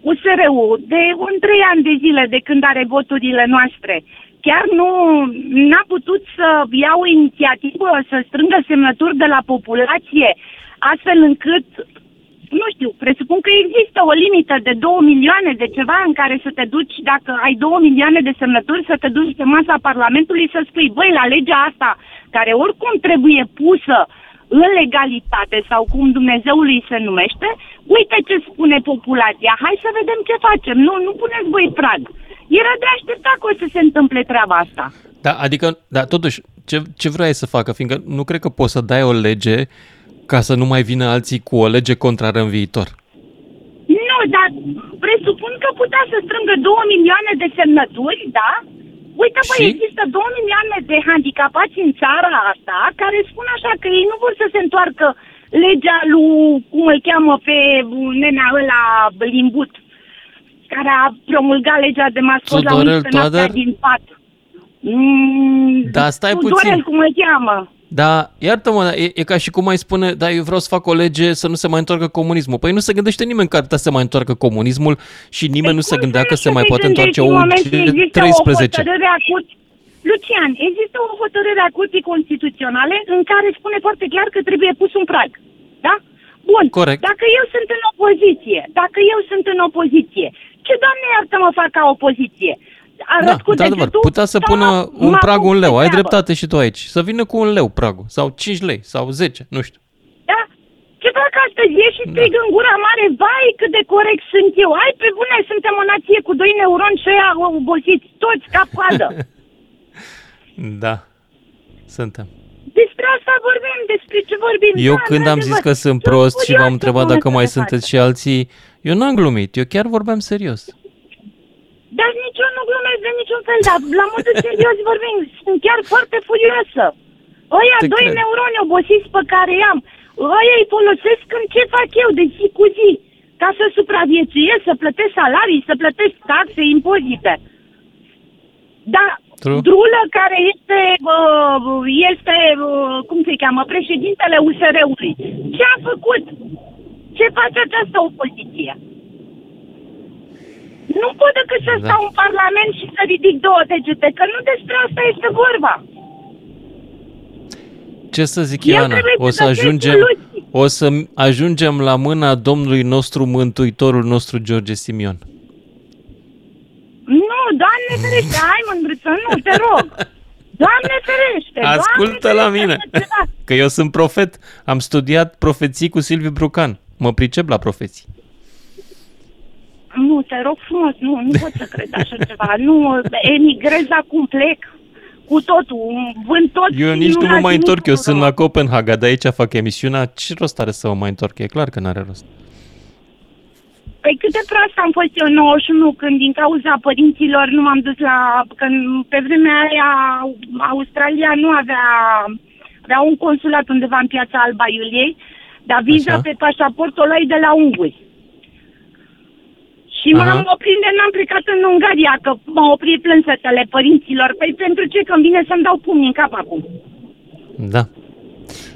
USR-ul, de un trei ani de zile de când are voturile noastre. Chiar nu n-a putut să ia o inițiativă, să strângă semnături de la populație, astfel încât nu știu, presupun că există o limită de 2 milioane de ceva în care să te duci, dacă ai 2 milioane de semnături, să te duci pe masa Parlamentului să spui, băi, la legea asta, care oricum trebuie pusă în legalitate sau cum Dumnezeului se numește, uite ce spune populația, hai să vedem ce facem, nu, nu puneți voi prag. Era de așteptat că o să se întâmple treaba asta. Da, adică, da, totuși, ce, ce vrei să facă? Fiindcă nu cred că poți să dai o lege ca să nu mai vină alții cu o lege contrară în viitor. Nu, dar presupun că putea să strângă 2 milioane de semnături, da? Uite, băi, Și? există 2 milioane de handicapați în țara asta care spun așa că ei nu vor să se întoarcă legea lui, cum îl cheamă pe nenea ăla limbut, care a promulgat legea de mascot la Tudorel 11 noaptea Toader? din pat. Mm, Da, stai Tudorel, puțin. cum îl cheamă. Da, iartă-mă, dar e, e ca și cum ai spune, da, eu vreau să fac o lege să nu se mai întoarcă comunismul. Păi nu se gândește nimeni că ar putea să mai întoarcă comunismul și nimeni nu se gândea că se mai poate întoarce În moment ce există o UG13. hotărâre a Curții- Lucian, există o hotărâre a Curții Constituționale în care spune foarte clar că trebuie pus un prag. Da? Bun. Corect. Dacă eu sunt în opoziție, dacă eu sunt în opoziție, ce, Doamne iartă-mă, fac ca opoziție? Arăt Da, cu într-adevăr, degetul putea să sau pună mă- un mă prag apuc un de leu. Ai treabă? dreptate și tu aici. Să vină cu un leu pragul. Sau 5 lei. Sau 10. Nu știu. Da? Ce fac astăzi? Ieși și strig în gura mare, vai cât de corect sunt eu. Ai pe bune, suntem o nație cu doi neuroni și ăia obosiți, toți cap-coadă. [laughs] Da. Suntem. Despre asta vorbim, despre ce vorbim. Eu Da, când am zis într-adevăr. că sunt Sunt prost și v-am furioasă întrebat în dacă mai momentul de sunteți față. și alții, eu n-am glumit. Eu chiar vorbeam serios. Dar nici eu nu glumesc de niciun fel, dar la modul serios vorbim, sunt chiar foarte furioasă. Ăia Te doi cred. neuroni obosiți pe care i-am, ăia îi folosesc în ce fac eu de zi cu zi, ca să supraviețuiesc, să plătesc salarii, să plătesc taxe, impozite. Dar True. Drulă, care este, uh, este uh, cum se cheamă, președintele USR-ului, ce a făcut? Ce face această opoziție? Nu pot decât să Da. stau în Parlament și să ridic două degete, că nu despre asta este vorba. Ce să zic, El Ioana? trebuie O să să găsească ajungem, soluții. o să ajungem la mâna Domnului nostru, Mântuitorul nostru, George Simion. Nu, Doamne ferește, hai mândruță, nu, te rog. Doamne ferește, Ascultă Doamne la ferește, mine, așa ceva. că eu sunt profet. Am studiat profeții cu Silviu Brucan. Mă pricep la profeții. Nu, te rog frumos, nu, nu pot să cred așa ceva. Nu, emigrez acum, plec cu totul, vând tot. Eu și nici nu mă las mai nimic întorc, eu în sunt urmă. la Copenhaga, de aici fac emisiunea. Ce rost are să mă mai întorc? E clar că n-are rost. Păi cât de proastă am fost eu în 91 când din cauza părinților nu m-am dus la... Când pe vremea aia Australia nu avea... Avea un consulat undeva în piața Alba Iuliei, dar viza Așa. pe pașaport o luai de la unguri. Și m-am Aha. oprit de n-am plecat în Ungaria, că m-au oprit plânsetele părinților. Păi pentru ce? Că îmi vine să-mi dau pumni în cap acum. Da.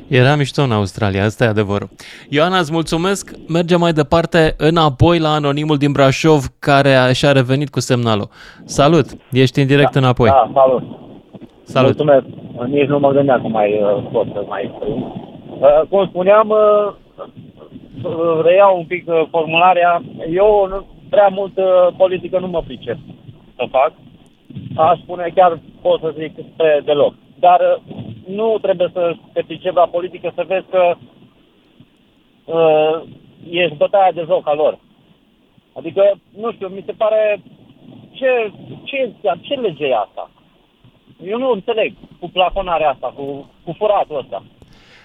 Era mișto în Australia, asta e adevărul. Ioana, îți mulțumesc. Mergem mai departe înapoi la anonimul din Brașov care a, și-a revenit cu semnalul. Salut, ești în direct înapoi. Da, salut. Salut. Mulțumesc. Nici nu mă gândeam că mai uh, pot să mai exprim. Uh, cum spuneam, uh, uh, reiau un pic uh, formularea. Eu nu, prea mult uh, politică nu mă pricep să fac. Aș spune chiar pot să zic spre deloc. Dar uh, nu trebuie să te pricep la politică să vezi că uh, ești bătaia de joc a lor. Adică, nu știu, mi se pare... Ce, ce, ce lege e asta? Eu nu înțeleg cu plafonarea asta, cu, cu furatul ăsta.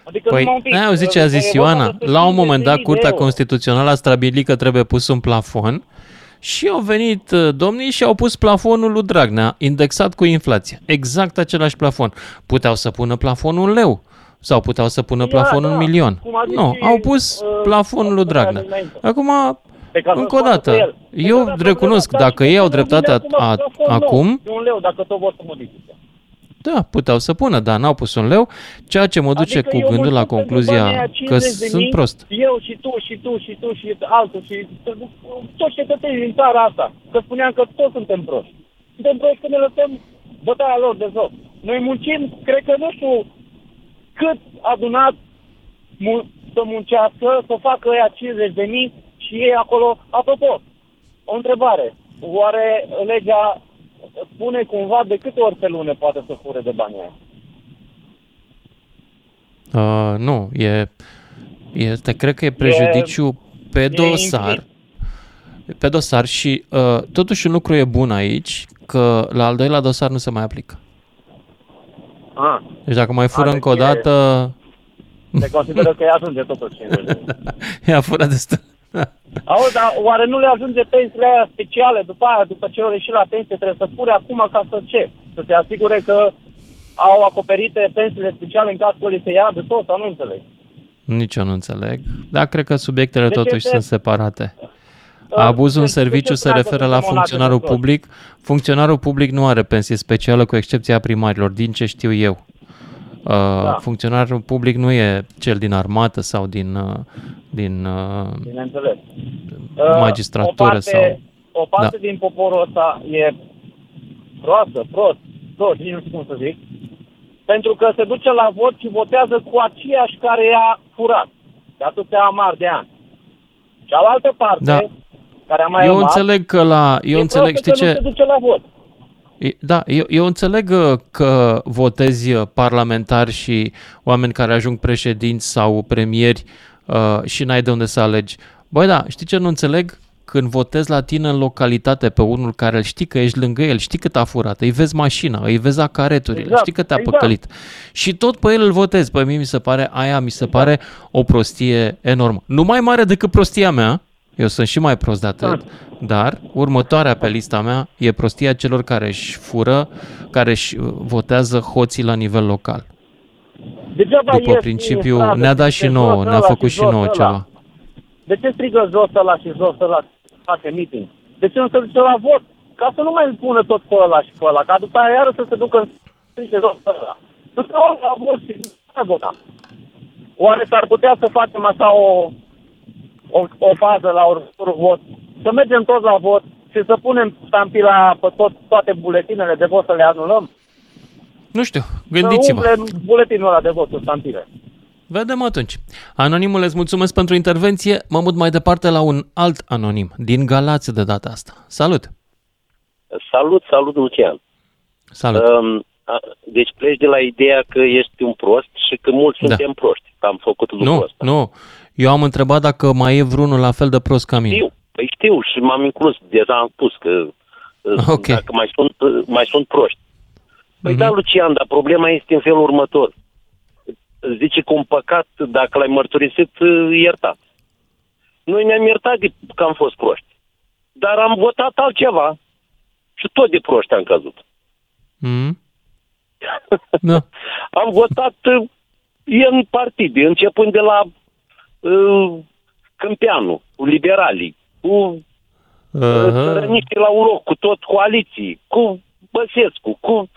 Adică Păi, numai un pic, ai auzit ce a uh, zis e vorba Ioana? despre La un 50.000 moment dat, de Curtea euro. Constituțională a stabilit că trebuie pus un plafon și au venit uh, domnii și au pus plafonul lui Dragnea, indexat cu inflația. Exact același plafon. Puteau să pună plafonul un leu sau puteau să pună Ia, plafonul un da, milion. cum a zis Nu, și, au pus uh, plafonul lui Dragnea. dinainte. Acum, Pe care încă o să scoată pe dată, el. eu Pe recunosc, problema ta dacă și ei au vine dreptate acum a- plafon nou, acum, da, puteau să pună, dar n-au pus un leu, ceea ce mă duce Adică cu eu gândul la mulțumesc pentru concluzia banii aia, că 50 de sunt mii, prost. Eu și tu și tu și tu și altul și toți cetățenii din țara asta. Că spuneam că toți suntem proști. Suntem proști când ne lăsăm bătaia lor de joc. Noi muncim, cred că nu știu cât adunat mu- să muncească, să facă ăia 50 de mii și ei acolo. Apropo, o întrebare. Oare legea spune cumva de câte ori pe lună poate să fure de banii aia? Uh, nu, e, este, cred că e prejudiciu pe e dosar. infinit. Pe dosar și uh, totuși un lucru e bun aici, că la al doilea dosar nu se mai aplică. Ah, Deci dacă mai fură A, încă o deci e- dată, se consideră că îi ajunge totuși 50 de mii. i-a furat destul. Auzi, dar oare nu le ajunge pensiile aia speciale după aia, după ce au ieșit la pensie, trebuie să fure acum ca să ce? Să se asigure că au acoperite pensiile speciale în cazul că li se ia de tot, sau nu înțeleg. Nici eu nu înțeleg. Dar cred că subiectele Deci totuși este- sunt separate. Uh, Abuzul în de- de serviciu ce se treabă referă la suntem onate funcționarul de tot? public. Funcționarul public nu are pensie specială cu excepția primarilor, din ce știu eu. Uh, Da. Funcționarul public nu e cel din armată sau din, uh, din uh, Bineînțeles. magistratură o parte, sau... O parte Da. din poporul ăsta e proastă, prost, prost, nici nu știu cum să zic, pentru că se duce la vot și votează cu aceiași care i-a furat de atâtea amar de ani. Cealaltă parte, Da. care a mai Eu rămas, înțeleg că la... Eu e înțeleg, proastă știi că ce? nu se duce la vot. E- Da, eu, eu înțeleg uh, că votezi uh, parlamentari și oameni care ajung președinți sau premieri uh, și n-ai de unde să alegi. Băi, da, știi ce nu înțeleg? Când votezi la tine în localitate pe unul care îl știi că ești lângă el, știi cât a furat, îi vezi mașina, îi vezi acareturile, Exact, știi că te-a exact. păcălit. Și tot pe el îl votezi. Păi mie mi se pare, aia mi se pare o prostie enormă. Nu mai mare decât prostia mea, eu sunt și mai prost de atât, dar următoarea pe lista mea e prostia celor care își fură, care își uh, votează hoții la nivel local. Degeaba După ies principiu, din stradă ne-a dat și și zice, nouă, jos ne-a ăla făcut și și jos nouă ăla. ceva. De ce strigă jos ăla și jos ăla face meeting? De ce nu se duce la vot? Ca să nu mai pună tot pe ăla și pe ăla, ca după aia iară să se ducă în strige jos ăla. Nu se la vot și nu se vota. Oare s-ar putea să facem așa o, o, o fază la următorul vot? Să mergem toți la vot și să punem stampila pe tot, toate buletinele de vot să le anulăm? Nu știu, Să gândiți-vă. umplem buletinul ăla de vot cu stampile. Vedem atunci. Anonimul, îți mulțumesc pentru intervenție. Mă mut mai departe la un alt anonim, din Galați de data asta. Salut! Salut, salut, Lucian. Salut! Um, a- deci pleci de la ideea că ești un prost și că mulți Da. suntem proști. Că am făcut lucrul Nu, ăsta. nu. Eu am întrebat dacă mai e vreunul la fel de prost ca mine. Știu, păi știu și m-am inclus, deja am spus că uh, Ok. dacă mai sunt, uh, mai sunt proști. Păi Mhm. da, Lucian, dar problema este în felul următor. Zice că un păcat, dacă l-ai mărturisit, uh, iertat. Noi ne-am iertat de că am fost proști. Dar am votat altceva și tot de proști am căzut. Mm? [laughs] Da. am votat uh, în partide, începând de la uh, Câmpeanu, cu liberalii, cu uh, țărăniștii la un loc, cu tot coaliții, cu Băsescu, cu...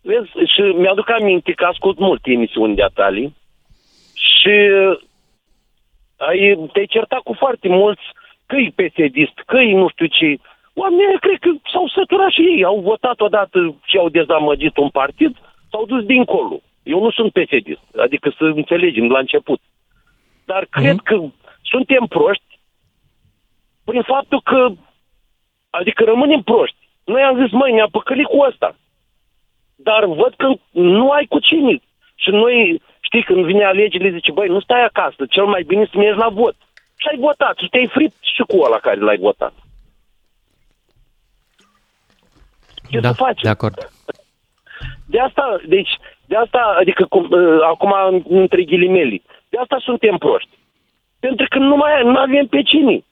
Vezi, și mi-aduc aminte că ascult multe emisiuni de atali și uh, ai, te-ai certat cu foarte mulți că e psd că e nu știu ce. Oamenii ăia cred că s-au săturat și ei, au votat odată și au dezamăgit un partid, s-au dus dincolo. Eu nu sunt psd adică să înțelegem la început. Dar cred că suntem proști prin faptul că, adică rămânem proști. Noi am zis, măi, ne-a păcălit cu ăsta. Dar văd că nu ai cu cine. Și noi Știi, când vine alegerile, zice, băi, nu stai acasă, cel mai bine să mergi la vot. Și ai votat, și te-ai fript și cu ăla care l-ai votat. Ce da, să faci? de acord. [laughs] De asta, deci, de asta, adică cum, uh, acum între ghilimele, de asta suntem proști. Pentru că nu mai nu avem pe cine.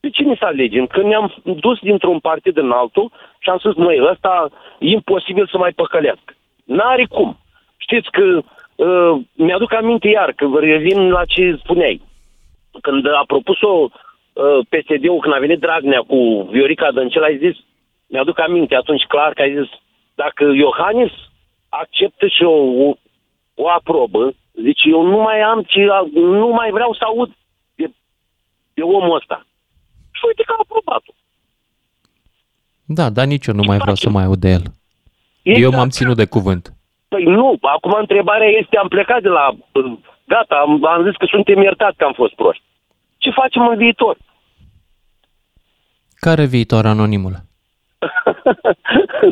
Pe cine să alegem? Când ne-am dus dintr-un partid în altul și am spus, noi, ăsta e imposibil să mai păcălească. N-are cum. Știți că uh, mi-aduc aminte iar, că revin la ce spuneai. Când a propus-o uh, PSD-ul, când a venit Dragnea cu Viorica Dăncel, ai zis, mi-aduc aminte atunci clar că ai zis, dacă Iohannis acceptă și o, o, o aprobă, zice, eu nu mai am ce, nu mai vreau să aud de, de omul ăsta. Și uite că a aprobat-o. Da, dar nici eu nu mai vreau să mai aud de el. Eu Exact. m-am ținut de cuvânt. Păi nu, acum întrebarea este, am plecat de la... Gata, am, am zis că suntem iertați că am fost proști. Ce facem în viitor? Care viitor, anonimul? [laughs]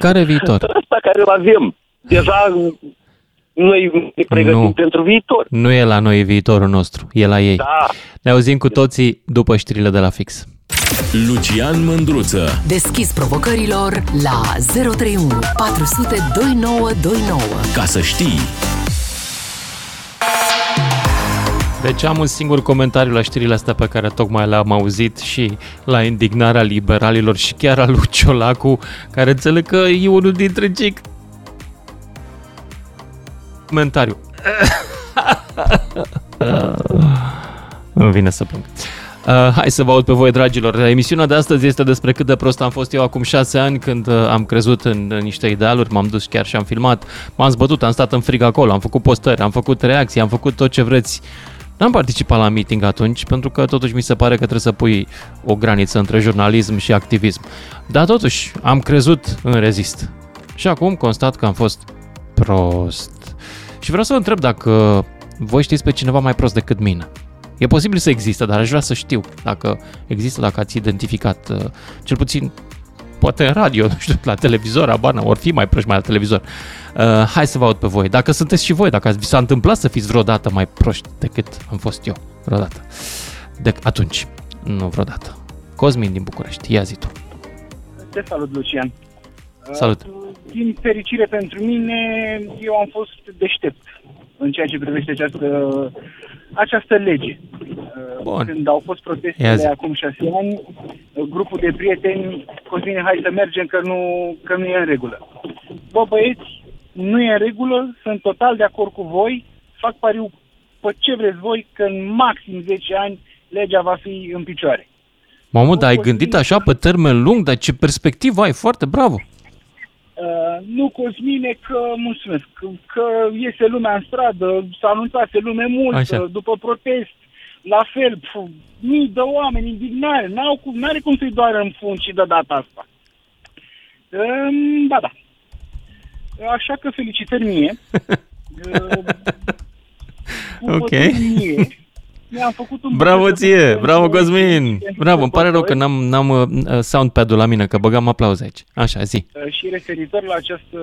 Care viitor? Ăsta care îl avem. Deja noi ne pregătim Nu. pentru viitor. Nu e la noi viitorul nostru, e la ei. Da. Ne auzim cu toții după știrile de la fix. Lucian Mândruță. Deschis provocărilor la 031 400 2929. Ca să știi. Deci am un singur comentariu la știrile astea pe care tocmai le-am auzit și la indignarea liberalilor și chiar a lui Ciolacu, care înțeleg că e unul dintre cei... Comentariu. [laughs] Îmi vine să plâng. Uh, hai să vă aud pe voi, dragilor. Emisiunea de astăzi este despre cât de prost am fost eu acum șase ani când uh, am crezut în uh, niște idealuri, m-am dus chiar și am filmat, m-am zbătut, am stat în frig acolo, am făcut postări, am făcut reacții, am făcut tot ce vreți. N-am participat la meeting atunci, pentru că totuși mi se pare că trebuie să pui o graniță între jurnalism și activism. Dar totuși, am crezut în rezist. Și acum constat că am fost prost. Și vreau să vă întreb dacă voi știți pe cineva mai prost decât mine. E posibil să existe, dar aș vrea să știu dacă există, dacă ați identificat, uh, cel puțin poate în radio, [laughs] nu știu, la televizor, abană, ori fi mai proști mai la televizor. Uh, hai să vă aud pe voi. Dacă sunteți și voi, dacă vi s-a întâmplat să fiți vreodată mai proști decât am fost eu, vreodată. De atunci, nu vreodată. Cosmin din București, ia zi tu. Te salut, Lucian. Salut. Uh, Din fericire pentru mine, eu am fost deștept în ceea ce privește această, această lege. Uh, Bun. Când au fost Ia protestele zi. acum șase ani, uh, grupul de prieteni, Cosmine, hai să mergem că nu, că nu e în regulă. Bă, băieți, nu e în regulă, sunt total de acord cu voi, fac pariu pe ce vreți voi, că în maxim 10 ani legea va fi în picioare. Mamă, dar ai gândit așa pe termen lung, dar ce perspectivă ai, foarte bravo. Uh, nu, Cosmine, că, mulțumesc, că, că iese lumea în stradă, s-a anunțat lume multă, Așa. după protest, la fel, pf, mii de oameni indignare, n-au cum, n-are cum să-i doară în fund și de data asta. Um, ba da. Așa că felicitări mie. [laughs] Uh, cu Ok. votul Mie, mi-am făcut un Bravo buchet de ție, pentru bravo voi Cosmin. și pentru Bravo, îmi pare rău voi. că n-am, n-am uh, soundpad-ul la mine, că băgam aplauze aici. Așa, zi. Uh, și referitor la această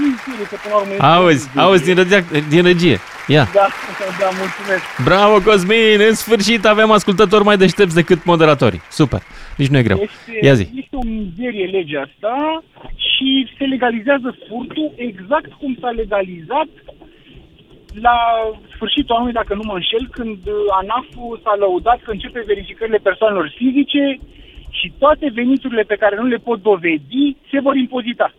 mizerie, că până la urmă este Auzi, mizerie. auzi din, regia, din regie. Ia. Da, [laughs] da, mulțumesc. Bravo, Cosmin! În sfârșit avem ascultători mai deștepți decât moderatorii. Super. Nici nu e greu. Este, Ia zi. este o mizerie legea asta și se legalizează furtul exact cum s-a legalizat la sfârșitul anului, dacă nu mă înșel, când uh, ANAF-ul s-a lăudat că începe verificările persoanelor fizice și toate veniturile pe care nu le pot dovedi se vor impozita.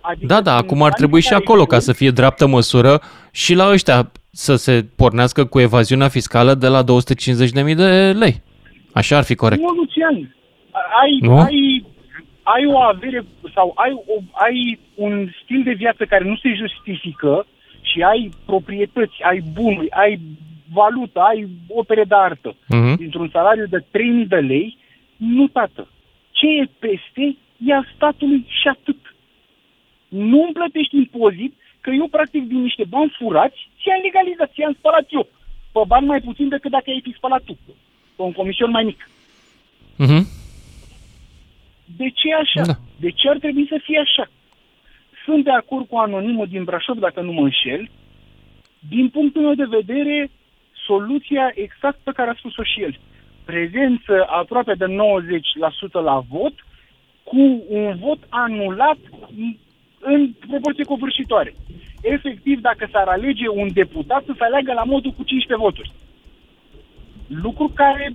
Adică Da, da, în acum ar anii trebui și care acolo ca vin- să fie dreaptă măsură și la ăștia să se pornească cu evaziunea fiscală de la 250.000 de lei. Așa ar fi corect. Nu, Lucian, ai, Nu? ai, ai o avere sau ai, o, ai un stil de viață care nu se justifică și ai proprietăți, ai bunuri, ai valută, ai opere de artă Mhm. dintr-un salariu de 3.000 de lei, nu, tată. Ce e peste, ia statului și atât. Nu îmi plătești impozit, că eu, practic, din niște bani furați, ți-am legalizat, ți-am spălat eu. Pe bani mai puțin decât dacă ai fi spălat tu. Pe un comision mai mic. Mhm. De ce e așa? Da. De ce ar trebui să fie așa? Sunt de acord cu anonimul din Brașov, dacă nu mă înșel, din punctul meu de vedere, soluția exact pe care a spus-o și el. Prezență aproape de 90% la vot, cu un vot anulat în proporție covârșitoare. Efectiv, dacă s-ar alege un deputat, să se aleagă la modul cu 15 voturi. Lucru care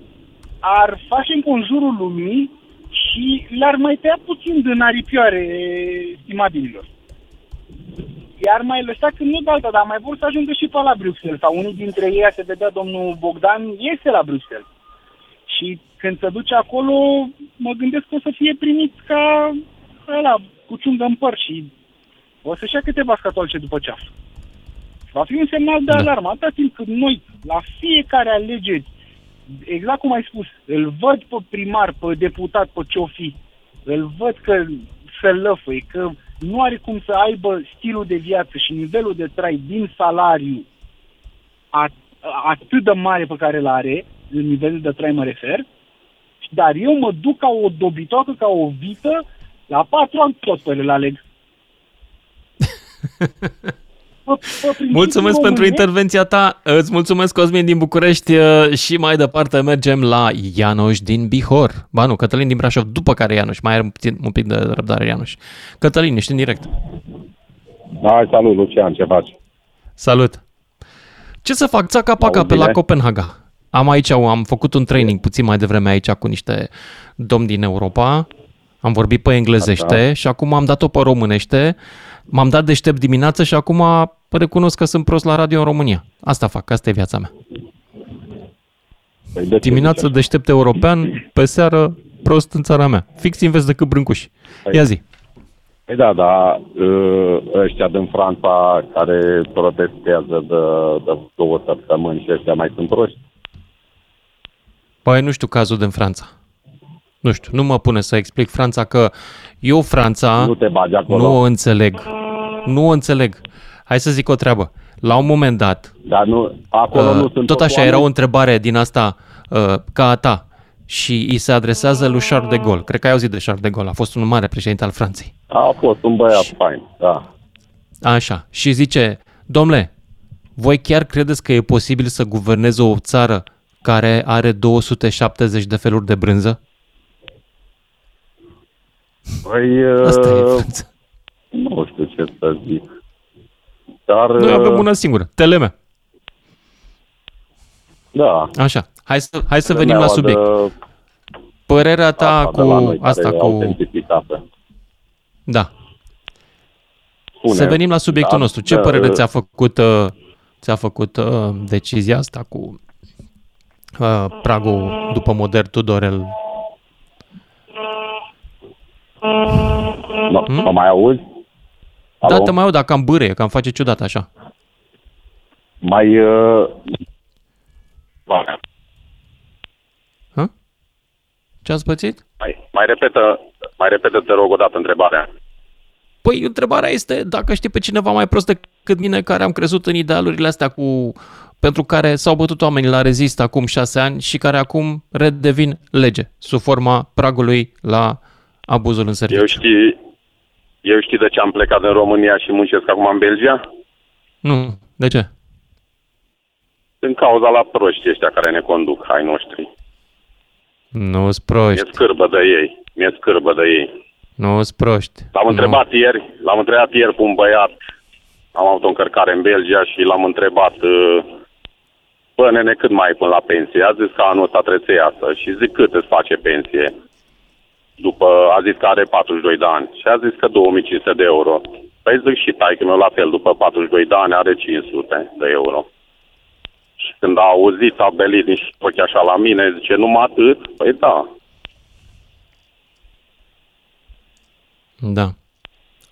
ar face în conjurul lumii și le-ar mai tăia puțin din aripioare estimabililor. Iar mai lăsa când nu de alta, dar mai vor să ajungă și pe la Bruxelles. Sau unii dintre ei, se vedea domnul Bogdan, este la Bruxelles. Și când se duce acolo, mă gândesc că o să fie primit ca ăla, cu ciungă în păr și o să-și ia câteva scatolce după ceas. Va fi un semnal de Da. alarmă. Atâta timp cât noi, la fiecare alegeri, exact cum ai spus, îl văd pe primar, pe deputat, pe ce-o fi, îl văd că se lăfăie, că nu are cum să aibă stilul de viață și nivelul de trai din salariu at- atât de mare pe care îl are, în nivelul de trai mă refer, dar eu mă duc ca o dobitoacă, ca o vită, la patru ani tot pe le aleg. [laughs] Pe- pe principiul Mulțumesc pentru românesc, intervenția ta. Îți mulțumesc, Cosmin din București uh, și mai departe mergem la Ianoș din Bihor. Ba nu, Cătălin din Brașov, după care Ianoș. Mai are un pic, un pic de răbdare, Ianoș. Cătălin, ești în direct. Hai, salut, Lucian, ce faci? Salut. Ce să fac? Țaca paca pe la bine. Copenhaga. Am aici, am făcut un training puțin mai devreme aici cu niște domni din Europa. Am vorbit pe englezește Așa. și acum am dat-o pe românește. M-am dat deștept dimineață și acum recunosc că sunt prost la radio în România. Asta fac, asta e viața mea. Păi de ce Dimineață zici deștept european, pe seară prost în țara mea. Fix invers decât brâncuși. Păi- Ia zi. așa? Păi da, dar uh, ăștia din Franța care protestează de, de două săptămâni și ăștia mai sunt proști? Păi nu știu cazul din Franța. Nu știu, nu mă pune să explic Franța că eu Franța Nu te bagi acolo. nu o înțeleg. Nu o înțeleg. Hai să zic o treabă. La un moment dat, Dar nu, acolo uh, nu sunt tot toți așa era o oameni? întrebare din asta uh, ca a ta și îi se adresează lui Charles de Gaulle. Cred că ai auzit de Charles de Gaulle, a fost un mare președinte al Franței. A fost un băiat fain, da. Așa. Și zice, domnule, voi chiar credeți că e posibil să guverneze o țară care are 270 de feluri de brânză? Păi, Asta e uh, Franța. nu știu ce să zic. Dar, Noi avem uh, una singură, teleme. Da. Așa. Hai să, hai să Telemeaua venim la subiect. De, Părerea ta asta cu de la noi, asta care e cu... autenticitate. Da. Spune. Să venim la subiectul Da, nostru. Ce da, părere uh, ți-a făcut, uh, ți-a făcut uh, decizia asta cu uh, pragul după modern Tudorel? Mă, mă mai auzi? Da, Alo? te mai aud, dacă am bârâie, că am face ciudat așa. Mai... Uh... Mai, Ce ați pățit? mai, mai repetă, mai repetă, te rog, o dată întrebarea. Păi, întrebarea este dacă știi pe cineva mai prost decât mine care am crezut în idealurile astea cu pentru care s-au bătut oamenii la rezist acum șase ani și care acum redevin lege sub forma pragului la abuzul în serviciu. Eu știi, eu știi de ce am plecat în România și muncesc acum în Belgia? Nu, de ce? Din cauza la proști ăștia care ne conduc, ai noștri. Nu-s proști, Mi-e scârbă de ei, mi-e scârbă de ei. nu-s proști. L-am Nu. întrebat ieri, l-am întrebat ieri pe un băiat, am avut o încărcare în Belgia și l-am întrebat, uh, bă, nene, cât mai ai până la pensie? A zis că anul ăsta trebuie să iasă și zic cât îți face pensie? După, a zis că are 42 de ani și a zis că 2500 de euro. Păi zic și taică meu la fel, după 42 de ani are 500 de euro. Și când a auzit, a belit niște ochi așa la mine, zice, numai atât? Păi da, Da.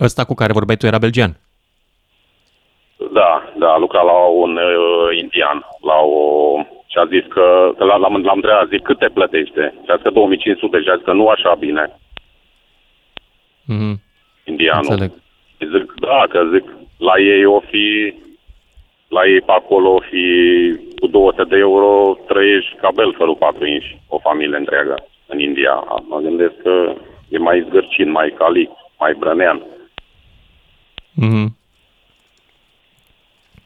Ăsta cu care vorbeai tu era belgian. Da, da, a lucrat la un uh, indian, la o... Și a zis că, că l-am, l-am l-am întrebat, zic, cât te plătește? Și a zis că 2500 și a zis că nu așa bine, Mhm. indianul. Înțeleg. Și zic, da, că zic, la ei o fi, la ei pe acolo o fi cu 200 de euro, trăiești ca belfărul patru inși, o familie întreagă în India. Mă gândesc că e mai zgârcit, mai calic, mai brănean. Mhm.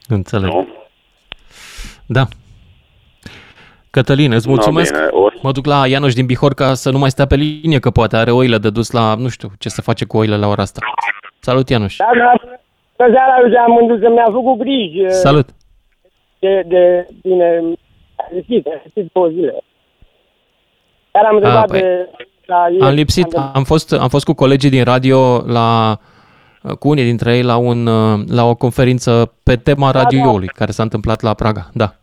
Înțeleg. Nu? Da. Cătălin, îți No, mulțumesc. bine, o- Mă duc la Ianoș din Bihor ca să nu mai stea pe linie, că poate are oile de dus la, nu știu, ce să face cu oile la ora asta. Salut, Ianuș. Da, da, Bună seara, Lucian Mândruță, mi-a făcut griji uh, Salut. de, de tine. Ai lipsit, ai lipsit două zile. Chiar am întrebat păi, de... La ieri, Am lipsit, am fost, am fost cu colegii din radio la cu unii dintre ei la, un, la o conferință pe tema radioului care s-a întâmplat la Praga. Da.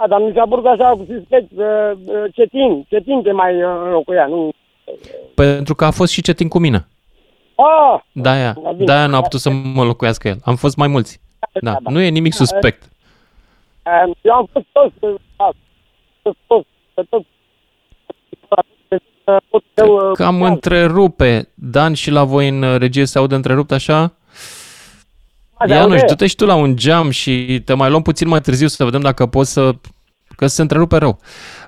Da, dar mi s-a părut așa cu suspect uh, uh, Cetin, Cetin te mai uh, înlocuia, nu... Pentru că a fost și Cetin cu mine. Ah! De-aia, Da, bine. de-aia nu a putut să mă locuiască el. Am fost mai mulți. Da, nu e nimic suspect. Uh, Eu am fost toți, uh, da, toți, toți, toți, toți. Uh, tot eu, uh, Cam întrerupe. Dan și la voi în regie se aude întrerupt așa? Se Ianuș, aude? du-te și tu la un geam și te mai luăm puțin mai târziu să vedem dacă poți să... că se întrerupe rău.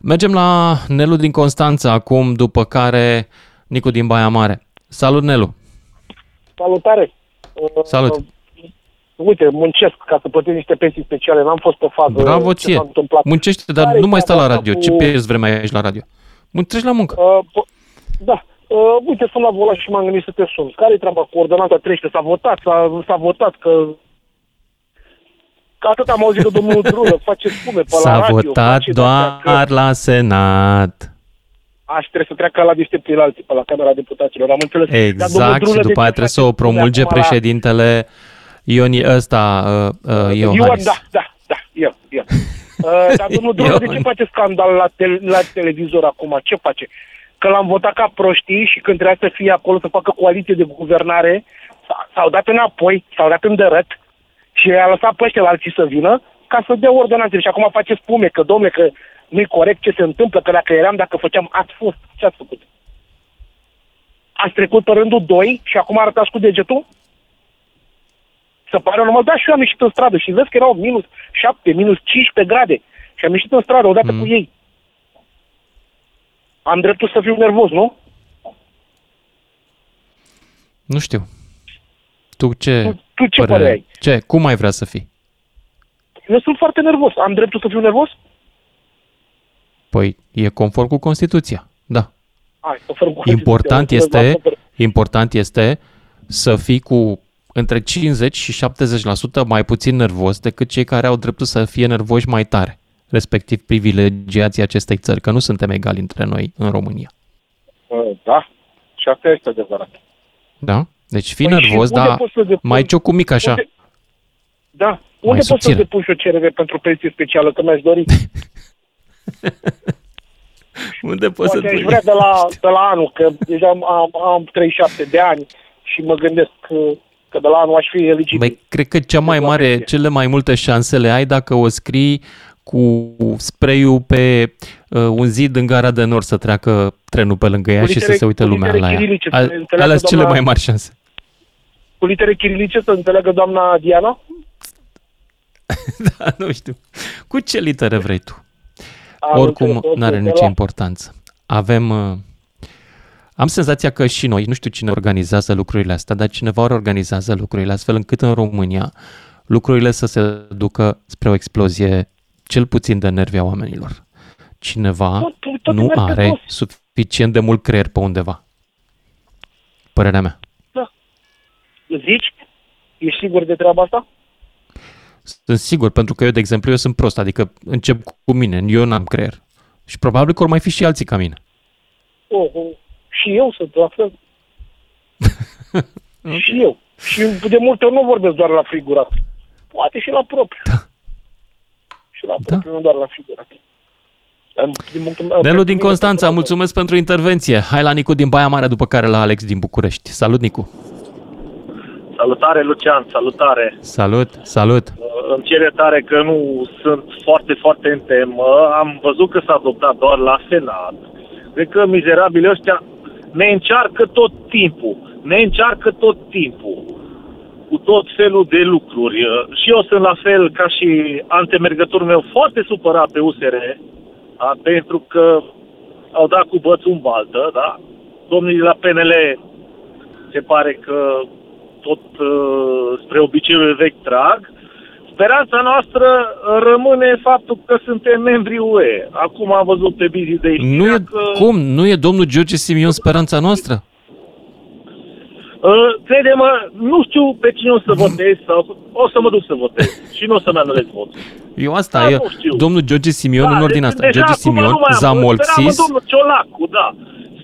Mergem la Nelu din Constanța acum, după care Nicu din Baia Mare. Salut, Nelu! Salutare! Uh, Salut! Uite, muncesc ca să plătesc niște pensii speciale, n-am fost pe fază. Bravo ce ție! s-a întâmplat. Muncește, dar Care nu mai sta la treaba radio. asta Ce cu- pierzi vremea aici la radio? Mun- Treci la muncă. Uh, po- da. Uh, uite, sunt la volan și m-am gândit să te sun. Care e treaba cu ordonanța 13? S-a votat, s-a, s-a votat că... Că atât am auzit că domnul [laughs] Drulă face spume pe la S-a radio. votat face de-astea, doar la Senat. Aș trebuie să treacă la deștepții la alții, pe la Camera Deputaților. Am înțeles. Dar domnul Exact, și Drulă, de după aia ce trebuie face să o spume promulge acum la- președintele Ioni ăsta, uh, uh, Ion, Iohannis. da, da, da, eu, eu. Uh, dar domnul Drulă, de ce face scandal la, te- la televizor acum? Ce face? Că l-am votat ca proștii și când trebuia să fie acolo să facă coaliție de guvernare, s- s-au dat înapoi, s-au dat în dărăt și a lăsat pe ăștia la alții să vină ca să dea ordonanțe. Și acum face spume că, domnule, că nu-i corect ce se întâmplă, că dacă eram, dacă făceam, ați fost. Ce ați făcut? Ați trecut pe rândul 2 și acum arătați cu degetul? Să pare normal, da, și eu am ieșit în stradă și vezi că erau minus 7, minus 15 grade și am ieșit în stradă odată mm. cu ei. Am dreptul să fiu nervos, nu? Nu știu. Tu ce, tu ce părere ai? Ce? Cum ai vrea să fii? Eu sunt foarte nervos. Am dreptul să fiu nervos? Păi e conform cu Constituția. Da. Hai, să fără cu Important Constituția, este, mulțumesc, important este să fii cu între 50 și 70% mai puțin nervos decât cei care au dreptul să fie nervoși mai tare, respectiv privilegiații acestei țări, că nu suntem egali între noi în România. Uh, Da, și asta este adevărat. Da? Deci fii Păi și nervos, unde dar poți să depui- mai ciocul mic așa. Unde- Da. Unde poți să subțire. depui și o cerere pentru pensie specială, că mi-aș dori? [laughs] Unde poți să Poate aș pui? vrea de la, [laughs] de la anul, că deja am, am 37 de ani și mă gândesc că, că de la anul aș fi eligibil. Băi, cred că cea mai mare, cele mai multe șanse le ai dacă o scrii cu spray-ul pe uh, un zid în gara de nord să treacă trenul pe lângă ea Cu și să litere- se uite cu lumea litere la ea. chirilice, să A- ne înțeleagă Alea sunt cele doamna- mai mari șanse. Cu litere chirilice să înțeleagă doamna Diana? [laughs] da, nu știu. Cu ce litere vrei tu? Am Oricum, înțeles, nu are orice, nicio la- importanță. Avem... uh, Am senzația că și noi, nu știu cine organizează lucrurile astea, dar cineva organizează lucrurile astfel încât în România lucrurile să se ducă spre o explozie cel puțin de nervi a oamenilor. Cineva Tot- tot nu merge are prost. suficient de mult creier pe undeva. Părerea mea. Zici? Ești sigur de treaba asta? Sunt sigur, pentru că eu, de exemplu, eu sunt prost, adică încep cu mine, eu n-am creier. Și probabil că or mai fi și alții ca mine. Oh, oh. Și eu sunt la fel. [laughs] Și eu. Și de multe ori nu vorbesc doar la figurat. Poate și la propriu. Da. Și la propriu, nu doar la figurat. În- Din punctul meu, Nelu pentru din mine, Constanța, mulțumesc pentru intervenție. Hai la Nicu din Baia Mare, după care la Alex din București. Salut, Nicu! Salutare, Lucian, salutare. Salut, salut! Uh, Îmi cere tare că nu sunt foarte, foarte în temă. Am văzut că s-a adoptat doar la Senat. Cred că mizerabilii ăștia ne încearcă tot timpul. Ne încearcă tot timpul cu tot felul de lucruri. Uh, Și eu sunt la fel ca și antemergătorul meu foarte supărat pe USR, da? pentru că au dat cu bățul în baltă, da? Domnii de la PNL se pare că tot uh, spre obiceiul vechi trag. speranța noastră rămâne faptul că suntem membri UE. Acum am văzut pe Bizi de Nu e, că... cum? Nu e domnul George Simion speranța noastră? Uh, crede-mă, nu știu pe cine o să votez sau o să mă duc să votez și nu o să-mi anulez votul. Eu asta, Da, e nu știu. domnul George Simion în ordinea asta. deja George acum Simion, nu mai am. Speram Zamolxis, în domnul Ciolacu, da.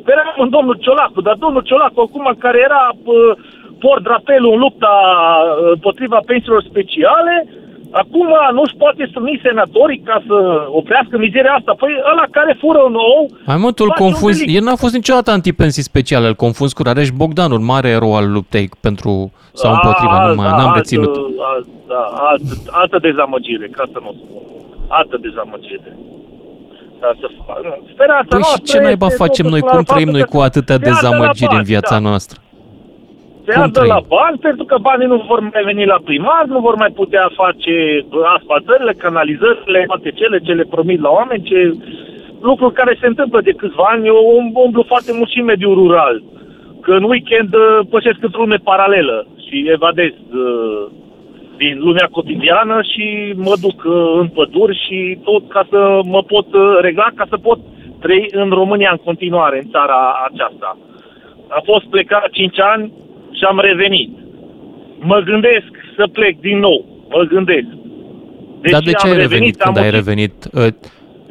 Speram în domnul Ciolacu, dar domnul Ciolacu acum care era uh, port drapelul în lupta uh, împotriva pensiilor speciale, acum nu-și poate strâni senatorii ca să oprească mizeria asta. Păi ăla care fură nou... Hai mă, tu îl face un confunzi. delict. El n-a fost niciodată antipensii speciale, îl confunzi cu Rareș Bogdanul, mare erou al luptei pentru sau împotriva, A, nu mai, da, n-am altă- reținut. a- Da, altă, altă dezamăgire, ca să nu spun. Altă dezamăgire. Ca să fac. Speranța Păi și noastră ce naiba este facem noi? totuși Cum la trăim faptul noi că cu atâtea se ardă la dezamăgiri în bani, viața da. noastră? Se Cum ardă trăim? la bani pentru că banii nu vor mai veni la primar, nu vor mai putea face asfaltările, canalizările, toate cele ce le promit la oameni, ce lucruri care se întâmplă de câțiva ani. Eu um- umblu foarte mult și în mediul rural. Că în weekend uh, pășesc într-o lume paralelă și evadez uh, din lumea cotidiană și mă duc uh, în păduri și tot ca să mă pot uh, regla, ca să pot trăi în România în continuare, în țara aceasta. Am fost plecat 5 ani și am revenit. Mă gândesc să plec din nou. Mă gândesc. Dar de ce am ai revenit am când ai motiv- revenit? Uh,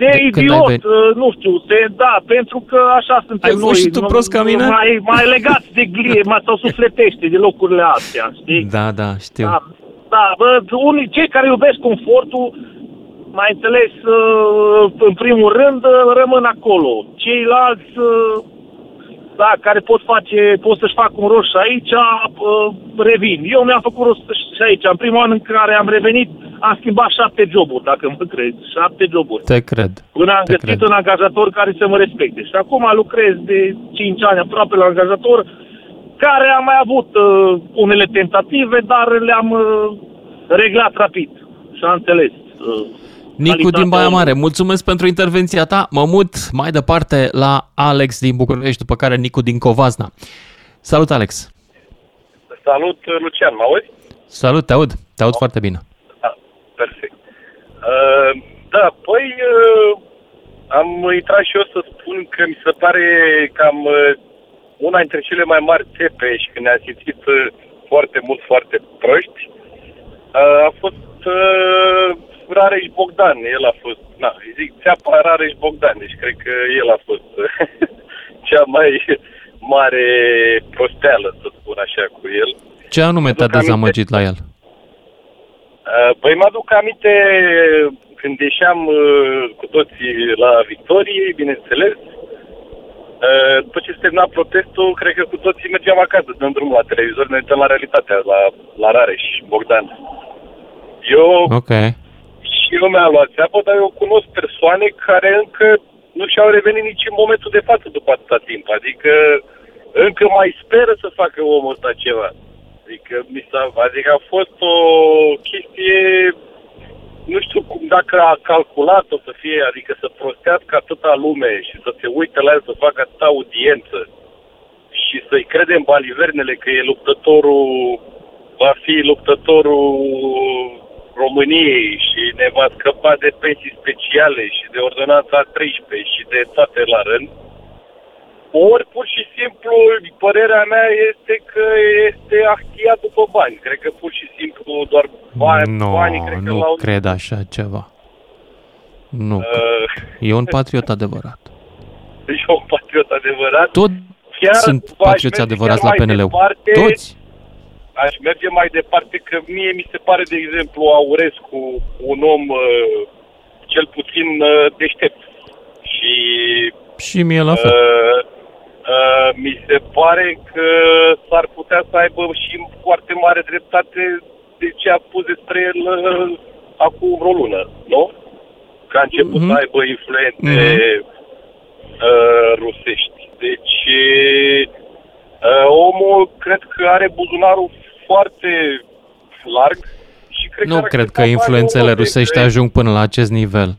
de, De- când ai idiot, venit? uh, nu știu, de, da, pentru că așa suntem Ai noi. fost și tu nu- prost ca mine? Mai, mai legați de glie, mai sau sufletește de locurile astea, știi? Da, da, știu. Da, da bă, unii, cei care iubesc confortul, mai înțeles, uh, în primul rând, uh, rămân acolo. Ceilalți, uh, da, care pot face, pot să-și facă un rost și aici, uh, revin. Eu mi-am făcut rost și aici. În primul an în care am revenit, am schimbat șapte joburi, dacă mă crezi. Șapte joburi. Te cred. Până am Te găsit cred. un angajator care să mă respecte. Și acum lucrez de 5 ani aproape la angajator, care a mai avut uh, unele tentative, dar le-am uh, reglat rapid. Și am înțeles. Uh, Nicu calitatea din Baia omului. Mare, mulțumesc pentru intervenția ta. Mă mut mai departe la Alex din București, după care Nicu din Covazna. Salut, Alex! Salut, Lucian, mă auzi? Salut, te aud. Te aud foarte bine. Da, perfect. Uh, da, păi uh, am intrat și eu să spun că mi se pare cam uh, una dintre cele mai mari țepe și când ne-am simțit uh, foarte mult, foarte proști, uh, a fost uh, Rareș Bogdan. El a fost, na, îi zic țeapa Rareș Bogdan, deci cred că el a fost uh, [laughs] cea mai mare prosteală, să spun așa, cu el. Ce anume te-a Aduc aminte- dezamăgit la el? Uh, Păi mă aduc aminte când ieșeam uh, cu toții la Victorie, bineînțeles. Uh, După ce se termina protestul, cred că cu toții mergeam acasă, dăm drumul la televizor, ne uităm la realitatea, la, la Rareș, Bogdan. Eu Ok. Și eu mi-am luat țeapă, dar eu cunosc persoane care încă nu și-au revenit nici în momentul de față după atâta timp. Adică încă mai speră să facă omul ăsta ceva. Adică, mi s-a, adică a fost o chestie, nu știu cum, dacă a calculat o să fie, adică să prostească atâta lume și să se uite la el să facă atâta audiență și să-i credem balivernele că e luptătorul, va fi luptătorul României și ne va scăpa de pensii speciale și de ordonanța 13 și de toate la rând. Ori pur și simplu, părerea mea este că este ahtiat după bani. Cred că pur și simplu doar bani, Nu, banii cred că nu l-au... cred așa ceva. Nu. Uh, E un patriot adevărat. deci [laughs] un patriot adevărat. Tot Chiar sunt v-aș patrioți merge adevărați chiar la mai PNL-ul. departe. Toți. Aș merge mai departe că mie mi se pare, de exemplu, Aurescu un om uh, cel puțin uh, deștept. Și Și mie la fel. Uh, uh, mi se pare că s-ar putea să aibă și foarte mare dreptate de ce a pus despre el uh, acum vreo lună, nu? Că a început Mhm. să aibă influențe Mhm. uh, rusești. Deci, uh, omul cred că are buzunarul foarte larg și cred Nu că are cred că câțiva bani influențele oriunde, rusești cred. ajung până la acest nivel.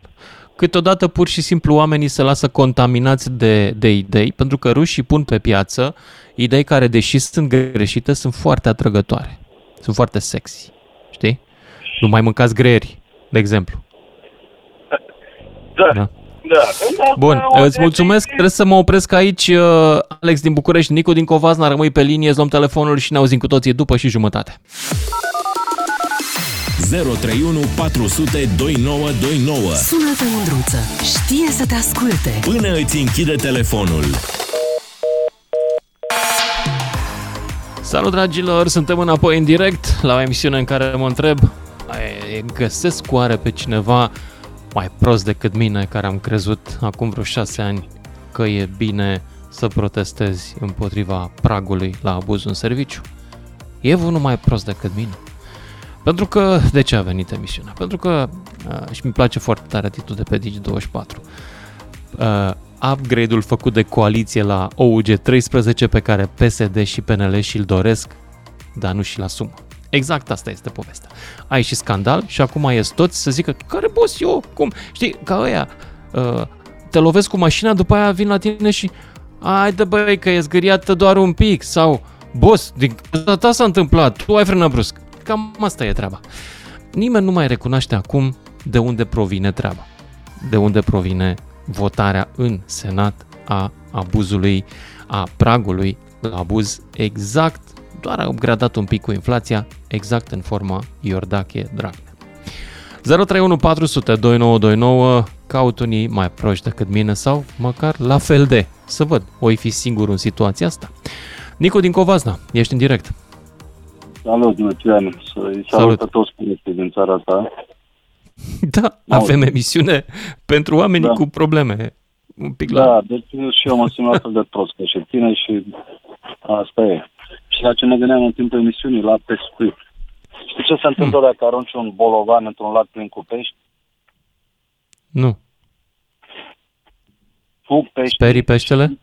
Câteodată pur și simplu oamenii se lasă contaminați de, de idei, pentru că rușii pun pe piață idei care, deși sunt greșite, sunt foarte atrăgătoare. Sunt foarte sexy. Știi? Nu mai mâncați greieri, de exemplu. Da. Da. Da. Bun, îți mulțumesc. Trebuie să mă opresc aici. uh, Alex din București, Nicu din Covazna, rămâi pe linie, îți luăm telefonul și ne auzim cu toții după și jumătate. 031 400 2929. Sună-te, Mândruță. Știe să te asculte. Până îți închide telefonul. Salut, dragilor! Suntem înapoi în direct la o emisiune în care mă întreb "Ai, găsesc oare pe cineva mai prost decât mine care am crezut acum vreo șase ani că e bine să protestezi împotriva pragului la abuz în serviciu? E unul mai prost decât mine? Pentru că, de ce a venit emisiunea? Pentru că, uh, și mi place foarte tare atitudine pe Digi24, uh, upgrade-ul făcut de coaliție la OUG13 pe care PSD și PNL și-l doresc, dar nu și-l asumă. Exact asta este povestea. Ai și scandal și acum ies toți să zică, care boss eu? Cum? Știi, ca ăia, uh, te lovesc cu mașina, după aia vin la tine și ai de băi că e zgâriată doar un pic sau boss, din cauza ta s-a întâmplat, tu ai frânat brusc. Cam asta e treaba. Nimeni nu mai recunoaște acum de unde provine treaba. De unde provine votarea în Senat a abuzului, a pragului la abuz exact, doar a upgradat un pic cu inflația, exact în forma Iordache Dragnea. 031 400 2929 caut unii mai proști decât mine sau măcar la fel de. Să văd, oi fi singur în situația asta. Nicu din Covazna, ești în direct. Salut, Lucian. Să-i salut pe toți prieteni din țara asta. Da, avem emisiune pentru oamenii Da. cu probleme. Un pic la... Da, deci și eu mă simt la fel de prost ca și tine și asta e. Și la ce mă gândeam în timpul emisiunii, la pescuit. Știi ce se întâmplă dacă arunci un bolovan într-un lac plin cu pești? Nu. Fug pești. Sperii peștele?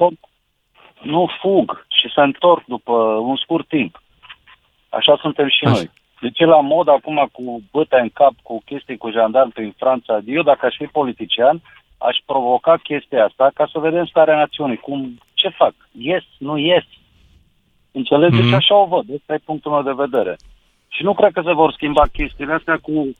Nu fug și se întorc după un scurt timp. Așa suntem și Așa. noi. Deci e la mod acum cu bătea în cap, cu chestii cu jandarmi prin Franța. Eu, dacă aș fi politician, aș provoca chestia asta ca să vedem starea națiunii. Cum, ce fac? Ies, nu ies. Înțelegeți? Mhm. Mm-hmm. Așa o văd. Ăsta e punctul meu de vedere. Și nu cred că se vor schimba chestiile astea cu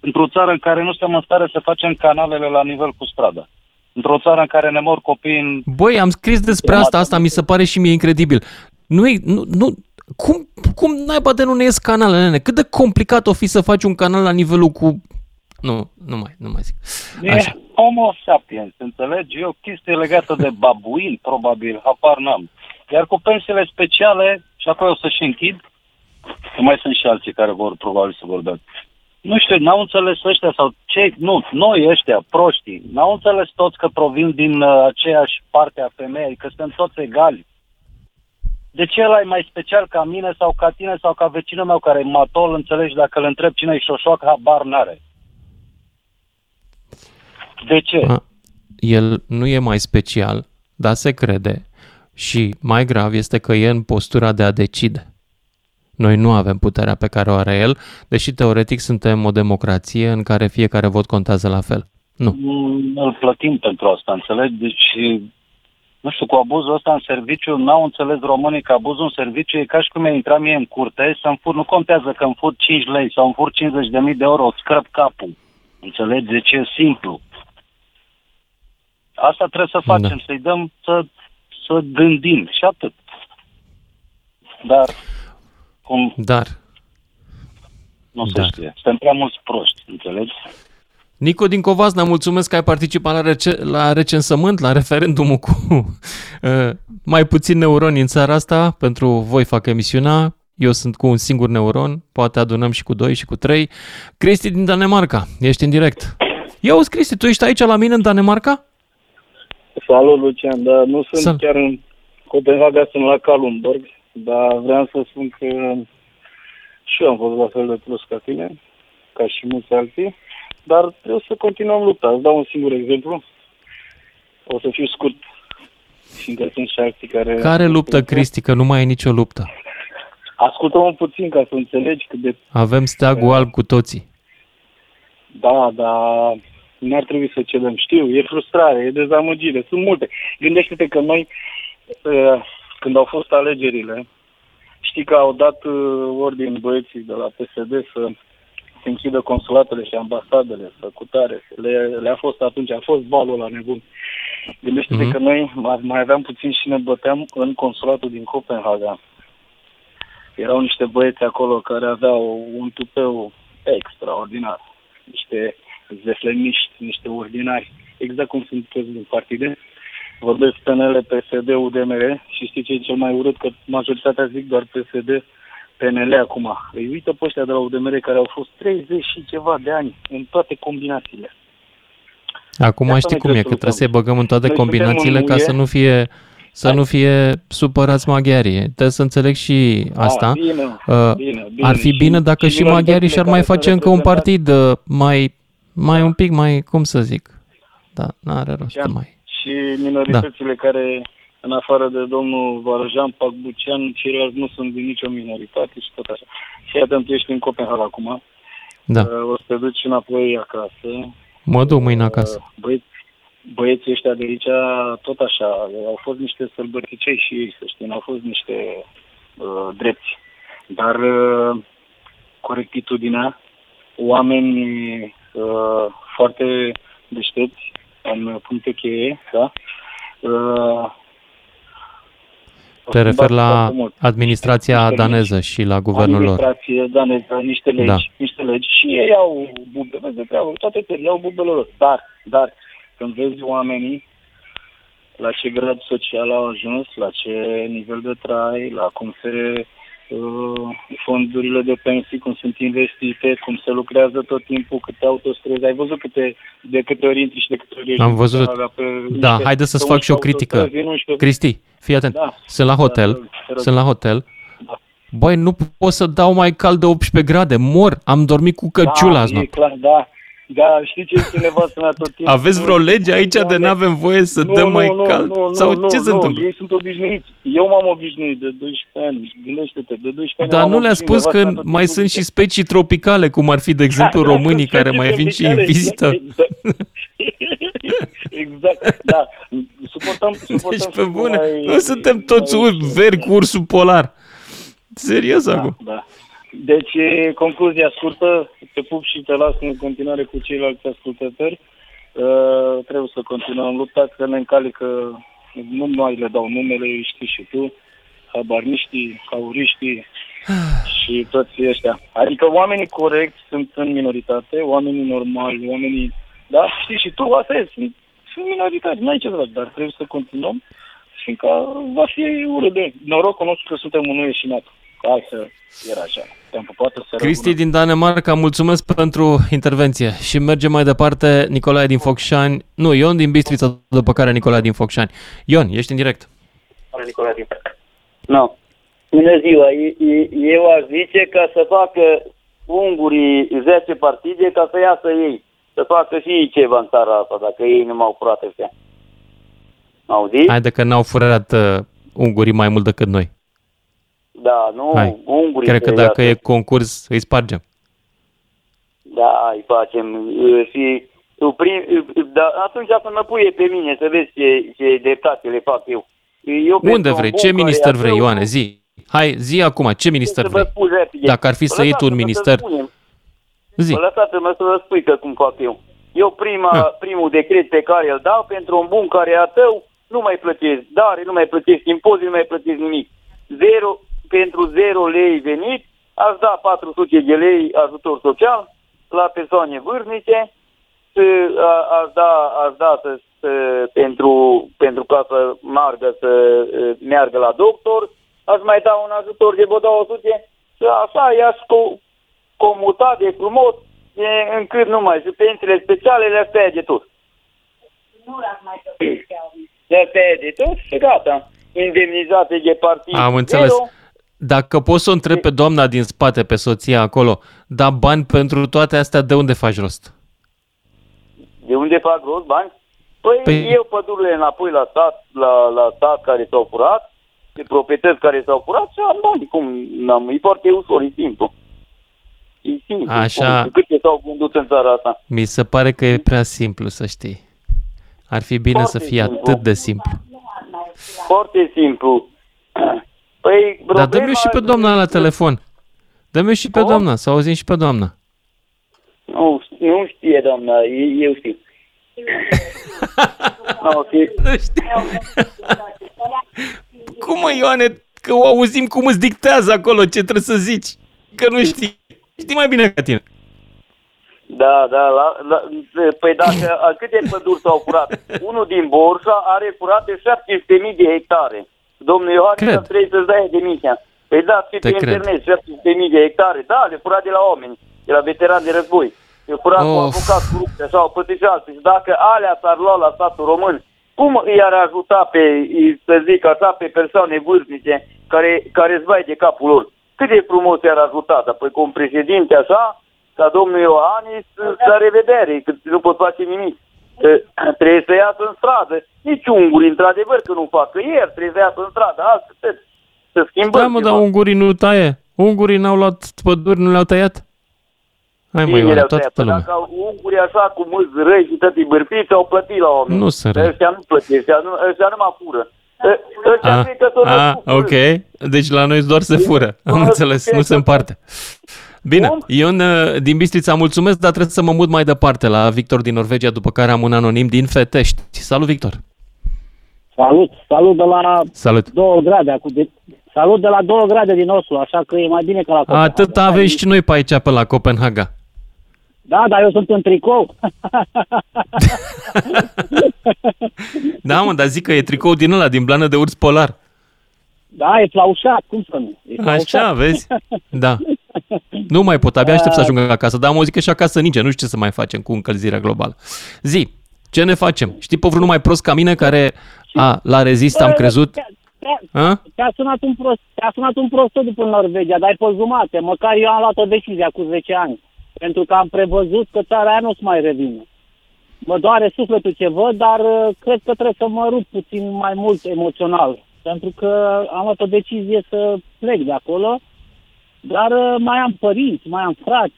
într-o țară în care nu suntem în stare să facem canalele la nivel cu strada. Într-o țară în care ne mor copii în... Băi, am scris despre asta, asta mi se pare și mie incredibil. Nu, e, nu, nu cum, cum naiba de nu ne ies canalele, nene? Cât de complicat o fi să faci un canal la nivelul cu... Nu, nu mai, nu mai zic. E homo sapiens, înțelegi? E o chestie legată de babuin, probabil, habar n-am. Iar cu pensiile speciale, și apoi o să și închid, că mai sunt și alții care vor probabil să vorbească. Nu știu, n-au înțeles ăștia sau cei, nu, noi ăștia, proștii, n-au înțeles toți că provin din uh, aceeași parte a femeii, că suntem toți egali. De ce ăla e mai special ca mine sau ca tine sau ca vecinul meu care e matol, înțelegi, dacă îl întreb cine e șoșoac, habar n-are. De ce? A, el nu e mai special, dar se crede și mai grav este că e în postura de a decide. Noi nu avem puterea pe care o are el, deși teoretic suntem o democrație în care fiecare vot contează la fel. Nu. Mm, Îl plătim pentru asta, înțelegi? Deci, nu știu, cu abuzul ăsta în serviciu, n-au înțeles românii că abuzul în serviciu e ca și cum ai intra mie în curte să-mi fur, nu contează că îmi fur 5 lei sau îmi fur 50.000 de euro, îți scrăp capul. Înțelegi? Deci e simplu. Asta trebuie să facem, Da. să-i dăm să, să gândim și atât. Dar, cum Dar, nu se Da. știe, suntem prea mulți proști, înțelegi? Nico din Covazna, mulțumesc că ai participat la, rece- la recensământ, la referendumul cu [laughs] uh, mai puțin neuroni în țara asta. Pentru voi fac emisiunea. Eu sunt cu un singur neuron, poate adunăm și cu doi și cu trei. Cristi din Danemarca, ești în direct. Ia uzi, Cristi, tu ești aici la mine în Danemarca? Salut, Lucian, dar nu sunt Salut. chiar în Copenhaga, sunt la Kalundborg, dar vreau să spun că și eu am fost la fel de plus ca tine, ca și mulți alții, dar trebuie să continuăm lupta. Îți dau un singur exemplu. O să fiu scurt, fiindcă sunt și alții care... Care luptă, Cristi, că nu mai e nicio luptă. Ascultă-mă puțin ca să înțelegi cât de... Avem steagul alb cu toții. Da, dar nu ar trebui să cedăm. Știu, e frustrare, e dezamăgire, sunt multe. Gândește-te că noi, uh, când au fost alegerile, știi că au dat uh, ordin băieții de la PSD să se închidă consulatele și ambasadele, să cutare. Le, le-a fost atunci, a fost valul la nebun. Gândește-te Mhm. că noi mai, mai aveam puțin și ne băteam în consulatul din Copenhaga. Erau niște băieți acolo care aveau un tupeu extraordinar. Niște zefleniști, niște ordinari, exact cum sunt toți din partide. Vorbesc PNL, PSD, UDMR și știi ce e cel mai urât? Că majoritatea zic doar PSD, PNL acum. Îi uită pe ăștia de la UDMR care au fost 30 și ceva de ani în toate combinațiile. Acum De asta știi noi cum e, că trebuie trebuie să-i băgăm în toate Noi suntem combinațiile în ca UE. să nu fie să nu fie supărați maghiarii. Trebuie să înțeleg și asta. Ah, bine, Uh, bine, bine. Ar fi Și- bine dacă și și maghiarii minoritățile și-ar mai care sunt face încă un reprezentate- partid uh, mai, mai un pic mai, cum să zic, da, n-are rost să mai. Și minoritățile care, în afară de domnul Varajan, Pacbucean, ceilalți nu sunt din nicio minoritate și tot așa. Și iată, tu ești în Copenhaga acum. Da. Uh, O să te duci înapoi acasă. Mă duc mâine acasă. Uh, Băieți, băieții ăștia de aici, tot așa, au fost niște sălbăticei și ei, să știi, n-au fost niște uh, drepți. Dar uh, corectitudinea, oameni uh, foarte deștepți în puncte cheie, da? Uh, Te refer la foarte mult. administrația Niște daneză și la guvernul lor. Administrație daneză, niște legi, Da. niște legi și ei au bube, vezi de treabă, toate țările au bubele lor. Dar, dar, când vezi oamenii la ce grad social au ajuns, la ce nivel de trai, la cum se uh, fondurile de pensii, cum sunt investite, cum se lucrează tot timpul, câte autostrăzi. Ai văzut câte, de câte ori intri și de câte ori ieși Am din văzut. Copenhaga pe Da, niște- haide să-ți pe fac și o 11 critică. autostrăzi, în 11 Cristi, fii atent. Da. Sunt la hotel, Da, te rog. sunt la hotel. Băi, nu pot să dau mai cald de 18 grade, mor, am dormit cu căciula da, azi e noapte. clar, da. Da, știi ce este nevastă mea tot timpul? Aveți vreo lege aici de n-avem voie să Nu, dăm nu, mai nu, cald? Nu, Sau nu, ce nu, se nu, întâmplă? Ei sunt obișnuiți. Eu m-am obișnuit de 12 ani. Gândește-te, de 12 ani Dar m-am nu le-a obișnuit, spus că nevasta mea tot mai timpul sunt și specii tropicale, cum ar fi, de exemplu, Da, românii, sunt care specii mai vin și în tropicale, vizită. Exact, exact, da. Suportăm, suportăm Deci, pe și bune, mai- nu suntem toți ur- veri cu ursul polar. Serios acum. Da. Deci, e, concluzia scurtă, te pup și te las în continuare cu ceilalți ascultători. Uh, trebuie să continuăm lupta, că ne încalică, nu mai le dau numele, știi și tu, habarniștii, cauriștii și toți ăștia. Adică oamenii corecți sunt în minoritate, oamenii normali, oamenii, da, știi și tu, asta e, sunt, sunt minoritari, n-ai ce să faci, dar trebuie să continuăm, fiindcă va fi urât de norocul nostru că suntem în UE și NATO. Altfel era așa. Te-am pupat să Cristi din Danemarca, mulțumesc pentru intervenție și mergem mai departe. Nicolae din Focșani, nu, Ion din Bistrița, după care Nicolae din Focșani. Ion, ești în direct. Nu. Bună ziua. E- e- Eu aș zice ca să facă ungurii 10 partide ca să iasă ei. Să facă și ei ceva în țara asta, dacă ei nu m-au furat ăștia. Auzi? Haide că n-au furat uh, ungurii mai mult decât noi. Da, nu, Hai. ungurii Cred că să dacă iasă. e concurs, îi spargem. Da, îi facem. uh, Și tu prim, uh, da, atunci să mă puie pe mine să vezi ce, ce dreptate le fac eu. Eu Unde pentru un vrei? bun Ce care minister e vrei, ateu, Ioane? Zi. Hai, zi acum, ce minister să vă vrei? spun repede. Dacă ar fi să iei tu un Lăsați-mă minister, spunem. zi. Vă lăsați-mă să vă spui că cum fac eu. Eu prima, Ah. primul decret pe care îl dau pentru un bun care e a tău, nu mai plătesc dare, nu mai plătesc impozit, nu mai plătesc nimic. Zero, pentru 0 lei venit, aș da 400 de lei ajutor social la persoane vârstnice, să- a- aș da, aș da să, să, pentru, pentru ca să meargă, să e, meargă la doctor, aș mai da un ajutor de vă 200 și așa i-aș co- comuta de frumos de, încât nu mai și pensiile speciale le-aș tăia de tot. Nu l-ați mai Le-aș tăia de tot și gata. Indemnizate de partid Am înțeles. zero. Dacă poți să o întreb pe doamna din spate, pe soția acolo, da bani pentru toate astea, de unde faci rost? De unde fac rost bani? Păi, Păi- păi eu pădurile înapoi la stat, la, la stat care s-au furat, de proprietăți care s-au furat și am bani. Cum n-am, e foarte ușor, e simplu. E simplu. Așa. Cum, câte s-au vândut în țara asta? Mi se pare că e prea simplu, să știi. Ar fi bine Foarte să fie simplu. atât de simplu. Foarte simplu. [clears throat] Păi, Dar dă-mi problema eu și pe doamna la telefon. Dă-mi eu și pe Cum? doamna, să auzim și pe doamna. nu știe, doamna, e- eu știu. [laughs] Ah, ok. Nu știu. [laughs] Cum mă, Ioane, că o auzim cum îți dictează acolo ce trebuie să zici. Că nu știi. Știi mai bine ca tine. Da, da, la, la, păi dacă, a, câte păduri s-au furat? [laughs] Unul din Borșa are furate 700.000 de hectare. Domnul Iohannis Cred. trebuie să-ți dai demisia. Păi da, fi pe Te cred. internet, 700.000 de hectare. Da, le fura de la oameni, de la veterani de război. Le fura cu Of. avocat corupte sau plătit și alții. Și dacă alea s-ar lua la statul român, cum i-ar ajuta pe, să zic așa, pe persoane vârstnice care, care îți vai de capul lor? Cât de frumos i-ar ajuta, dar păi cu un președinte așa, ca domnul Iohannis, la revedere, că nu pot face nimic. Că Trebuie să iasă în stradă. Nici unguri, într-adevăr, că nu fac. Că ieri trebuie să iasă în stradă. Astăzi să schimbăm Da, mă, ceva. dar ungurii nu taie. Ungurii n-au luat păduri, nu le-au tăiat? Hai mă, Cine Ioane, le-au toată tăiat? Păi lumea. Dacă ungurii așa cu mulți răi și tătii bârfiți au plătit la oameni. Nu sunt Dar răi. Ăștia nu plătesc, ăștia nu, ăștia nu mă fură. Ă- Ăștia A, cred că s-au a, născut Ah, ok. Deci la noi doar se fură. Am înțeles, nu se împarte. Bine, Ion uh, din Bistrița, mulțumesc, dar trebuie să mă mut mai departe la Victor din Norvegia, după care am un anonim din Fetești. Salut, Victor! Salut, salut de la Salut! două grade. Acum de, salut de la două grade din Oslo, așa că e mai bine ca la Copenhaga. Atât avem și noi pe aici, pe la Copenhaga. Da, dar eu sunt în tricou. [laughs] Da, mă, dar zic că e tricou din ăla, din blană de urs polar. da, e flaușat, cum să nu? E flaușat. Așa, vezi? [laughs] Da. [laughs] Nu mai pot, abia aștept să ajung acasă, dar am auzit că și acasă ninge, nu știu ce să mai facem cu încălzirea globală. Zi, ce ne facem? Știi pe vreunul mai prost ca mine care a, la rezist am Bă, crezut? te- te- A? Te-a sunat un prost, te-a sunat un prost după Norvegia, dar ai pe jumate. Măcar eu am luat o decizie cu 10 ani. Pentru că am prevăzut că țara aia nu o să mai revină. Mă doare sufletul ce văd, dar uh, cred că trebuie să mă rup puțin mai mult emoțional. Pentru că am luat o decizie să plec de acolo, dar uh, mai am părinți, mai am frați.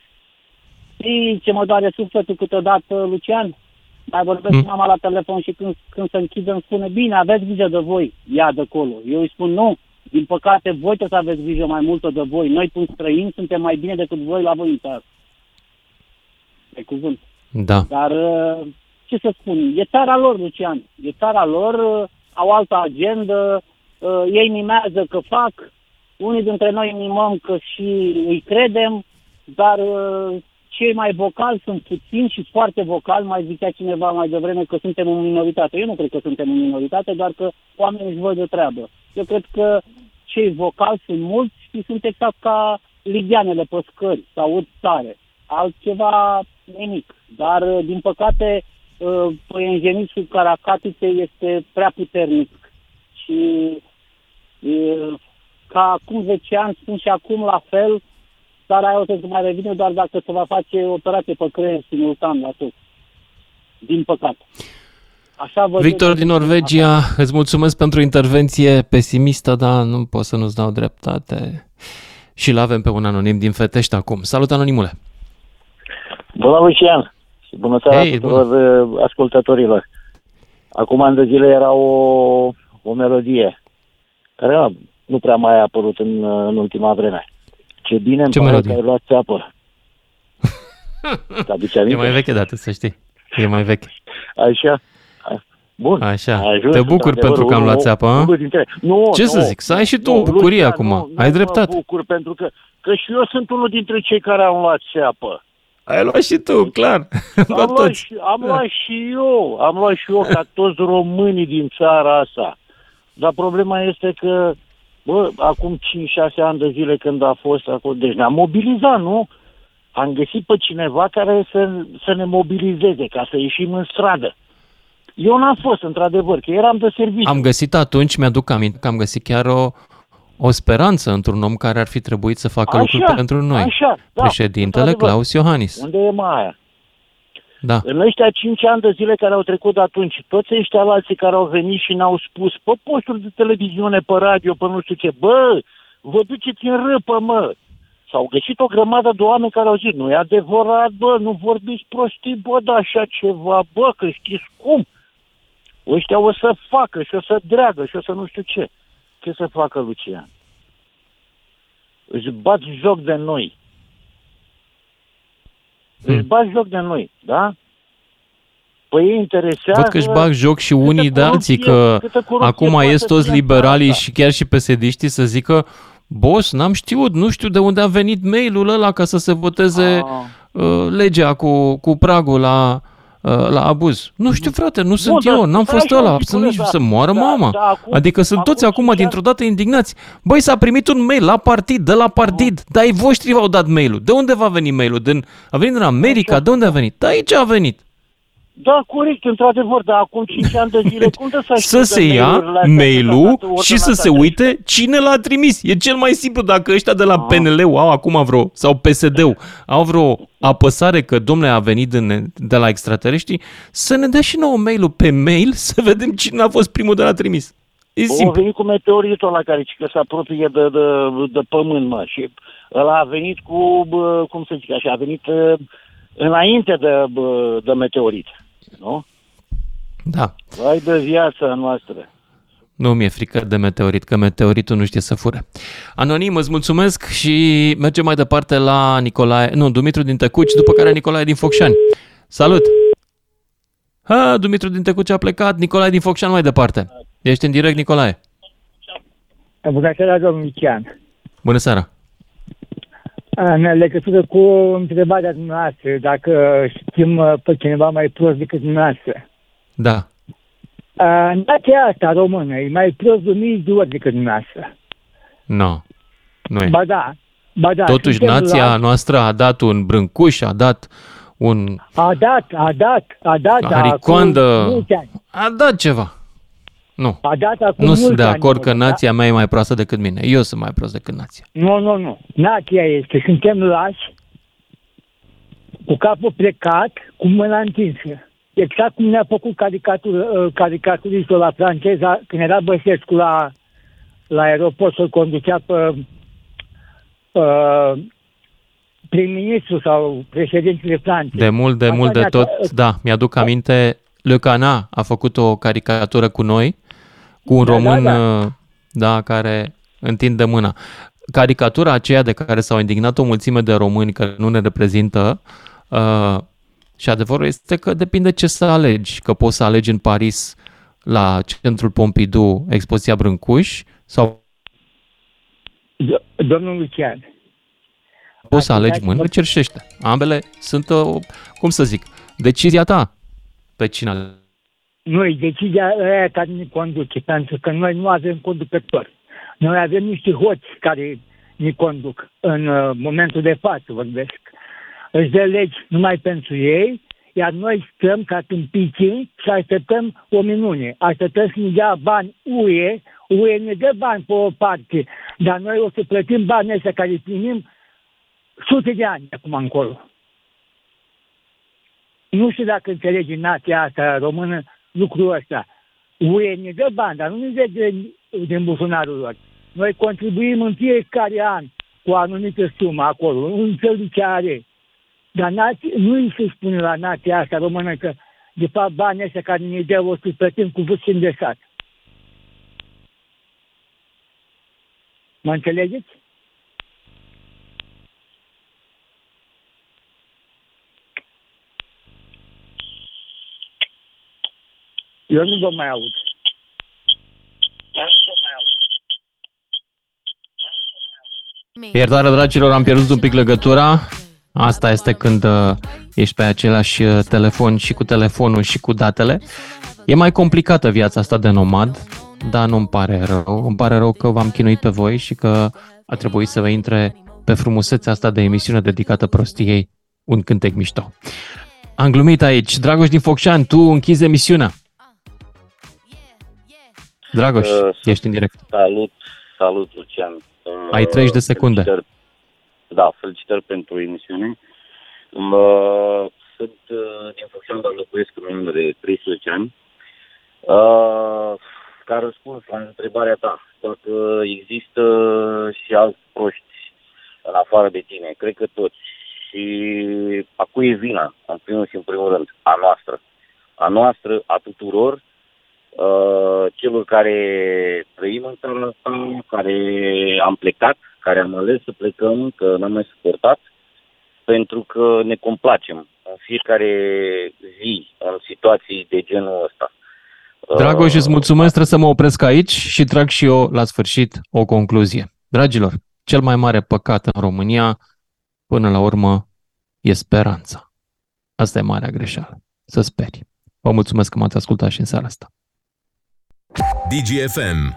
Știi ce mă doare sufletul câteodată, Lucian? Mai vorbesc cu mama la telefon și când, când se închide îmi spune, bine, aveți grijă de voi, ia de acolo. Eu îi spun, nu, din păcate voi trebuie să aveți grijă mai multă de voi. Noi, cum străini, suntem mai bine decât voi la voi în țară. Pe cuvânt. Da. Dar, uh, ce să spun, e țara lor, Lucian. E țara lor, uh, au altă agendă, uh, ei mimează că fac, unii dintre noi mimăm că și îi credem, dar uh, cei mai vocali sunt puțini și foarte vocali, mai zicea cineva mai devreme că suntem în minoritate. Eu nu cred că suntem în minoritate, doar că oamenii își văd de treabă. Eu cred că cei vocali sunt mulți și sunt exact ca ligianele pe scări, să aud tare. Altceva nimic. Dar, uh, din păcate, uh, păienjenisul Caracatițe este prea puternic. Și uh, ca acum 10 ani spun și acum la fel, țara aia o să mai revine doar dacă se va face operație pe creier simultan la tot. Din păcate. Așa văd Victor eu- din Norvegia, îți mulțumesc pentru intervenție pesimistă, dar nu pot să nu-ți dau dreptate. Și l-avem pe un anonim din Fetești acum. Salut, anonimule! Bună, Lucian! Și bună seara Hei, hey, tuturor uh, ascultătorilor. Acum ani de zile era o, o melodie care nu, nu prea mai a apărut în, uh, în ultima vreme. Ce bine îmi Ce pare melodie? că ai luat țeapă. Te-aduce [laughs] E aminte? mai veche dată, să știi. E mai veche. Așa? Bun. Așa. Ajuns, Te bucur într-adevăr, pentru că am luat unul- țeapă, a? unul dintre... Nu, Ce nu, să zic? Să ai și tu nu, o bucurie Lucian, acum. Nu, Ai nu dreptate. Mă bucur pentru că, că și eu sunt unul dintre cei care am luat țeapă. Ai luat și tu, clar. [laughs] Am Luat luat, toți. și, am luat și eu, am luat și eu ca [laughs] toți românii din țara asta. Dar problema este că, bă, acum 5-6 ani de zile când a fost acolo, deci ne-am mobilizat, nu? Am găsit pe cineva care să, să ne mobilizeze, ca să ieșim în stradă. Eu n-am fost, într-adevăr, că eram de serviciu. Am găsit atunci, mi-aduc aminte că am găsit chiar o, o speranță într-un om care ar fi trebuit să facă lucruri pentru noi. Așa, da, Președintele într-adevăr. Claus Iohannis. Unde e Maia? Da. În ăștia 5 ani de zile care au trecut de atunci, toți ăștia alții care au venit și ne-au spus pe posturi de televiziune, pe radio, pe nu știu ce, bă, vă duceți în râpă, mă. S-au găsit o grămadă de oameni care au zis, nu e adevărat, bă, nu vorbiți prostii, bă, da așa ceva, bă, că știți cum? Ăștia o să facă și o să dreagă și o să nu știu ce. Ce să facă Lucian? Își bat joc de noi. Își bag joc de noi, da? Păi ei interesează... Văd că își bag joc și unii de alții, că câtă corupție acum poate ies să toți fie liberalii asta. și chiar și psd să zică Boss, n-am știut, nu știu de unde a venit mailul ăla ca să se voteze uh, legea cu, cu pragul la, uh, la abuz. Nu știu, frate, nu sunt dar eu, n-am stai fost așa un ăla, pic, să, nici, da, să moară da, mama. da, acum- adică sunt toți acum dintr-o dată indignați. Băi, s-a primit un mail la partid, de la partid, dar ai voștri v-au dat mailul. De unde va veni mailul? Din, a venit din America? De unde a venit? De aici a venit. Da, corect, într-adevăr, dar acum 5 ani de zile, cum de să să se ia mail-ul și să se uite cine l-a trimis. E cel mai simplu dacă ăștia de la PNL au acum vreo, sau PSD-ul, au vreo apăsare că domnule a venit din, de la extraterestri, să ne dea și nouă mail-ul pe mail [laughs] să vedem cine a fost primul de la trimis. E O simplu. venit cu meteoritul ăla care zice că se apropie de, de, de pământ, mă, și ăla a venit cu, bă, cum să zic așa, a venit uh, înainte de, bă, de meteorit, nu? Da. Vai de viața noastră. Nu mi-e frică de meteorit, că meteoritul nu știe să fure. Anonim, îți mulțumesc și mergem mai departe la Nicolae, nu, Dumitru din Tăcuci, după care Nicolae din Focșani. Salut! Ha, Dumitru din Tăcuci a plecat, Nicolae din Focșani mai departe. Ești în direct, Nicolae. Bună seara, domnul Lucian. Bună seara! În legătură cu întrebarea dumneavoastră, dacă știm uh, pe cineva mai prost decât dumneavoastră. Da. Uh, Nația asta română e mai prost de mii de ori decât dumneavoastră. Nu. Nu e. Ba da, ba da. Totuși, suntem nația la- noastră a dat un brâncuș, a dat un A dat, a dat, a dat. haricoandă, acum mulți ani. a dat ceva. Nu. A dat acum Nu mulți sunt de ani, acord că da? nația mea e mai proastă decât mine. Eu sunt mai prost decât nația. Nu, nu, nu. Nația este. Suntem lași, cu capul plecat, cu mâna întinsă. Exact cum ne-a făcut caricatur, uh, caricaturistul la franceza când era Băsescu la, la aeroport să-l conducea pe uh, prim-ministru sau președintele Franței. De mult, de Așa mult de ne-a- tot, da, mi-aduc aminte, Le Cana a făcut o caricatură cu noi, cu un Da, român, da, uh, da, care întinde mâna. Caricatura aceea de care s-au indignat o mulțime de români că nu ne reprezintă, uh, și adevărul este că depinde ce să alegi, că poți să alegi în Paris la centrul Pompidou expoziția Brâncuș sau Domnul Lucian, poți să alegi mâinile cerșește. Ambele sunt, uh, cum să zic, decizia ta pe cine ale- nu e decizia aia care ne conduce, pentru că noi nu avem conducători. Noi avem niște hoți care ne conduc în uh, momentul de față, vorbesc. Își dă legi numai pentru ei, iar noi stăm ca tâmpiții și așteptăm o minune. Așteptăm să ne dea bani UE, UE ne dă bani pe o parte, dar noi o să plătim banii ăștia care îi primim sute de ani acum încolo. Nu știu dacă înțelege nația asta română lucrul ăsta. UE ne dă bani, dar nu ne dă din, din buzunarul lor. Noi contribuim în fiecare an cu o anumită sumă acolo, un fel de ce are. Dar nație, nu îi se spune la nația asta română că de fapt banii ăștia care ne dă o să plătim cu vârst de sat. Mă înțelegeți? Eu nu vă mai aud. Iertare, dragilor, am pierdut un pic legătura. Asta este când uh, ești pe același uh, telefon și cu telefonul și cu datele. E mai complicată viața asta de nomad, dar nu-mi pare rău. Îmi pare rău că v-am chinuit pe voi și că a trebuit să vă intre pe frumusețea asta de emisiune dedicată prostiei un cântec mișto. Am glumit aici. Dragoș din Focșani, tu închizi emisiunea. Dragoș, Uh, ești în direct. Salut, salut, Lucian. Uh, Ai 30 de secunde. Felicitări, da, felicitări pentru emisiune. Uh, sunt uh, din Focșani, dar locuiesc în urmă de 13 ani. Uh, ca răspuns la întrebarea ta, dacă există și alți proști în afară de tine, cred că toți. Și a cui e vina, în primul și în primul rând, a noastră. A noastră, a tuturor, uh, celor care trăim în țara asta, care am plecat, care am ales să plecăm, că n-am mai suportat, pentru că ne complacem în fiecare zi în situații de genul ăsta. Dragoș, îți mulțumesc, trebuie să mă opresc aici și trag și eu la sfârșit o concluzie. Dragilor, cel mai mare păcat în România, până la urmă, e speranța. Asta e marea greșeală. Să speri. Vă mulțumesc că m-ați ascultat și în seara asta. DGFM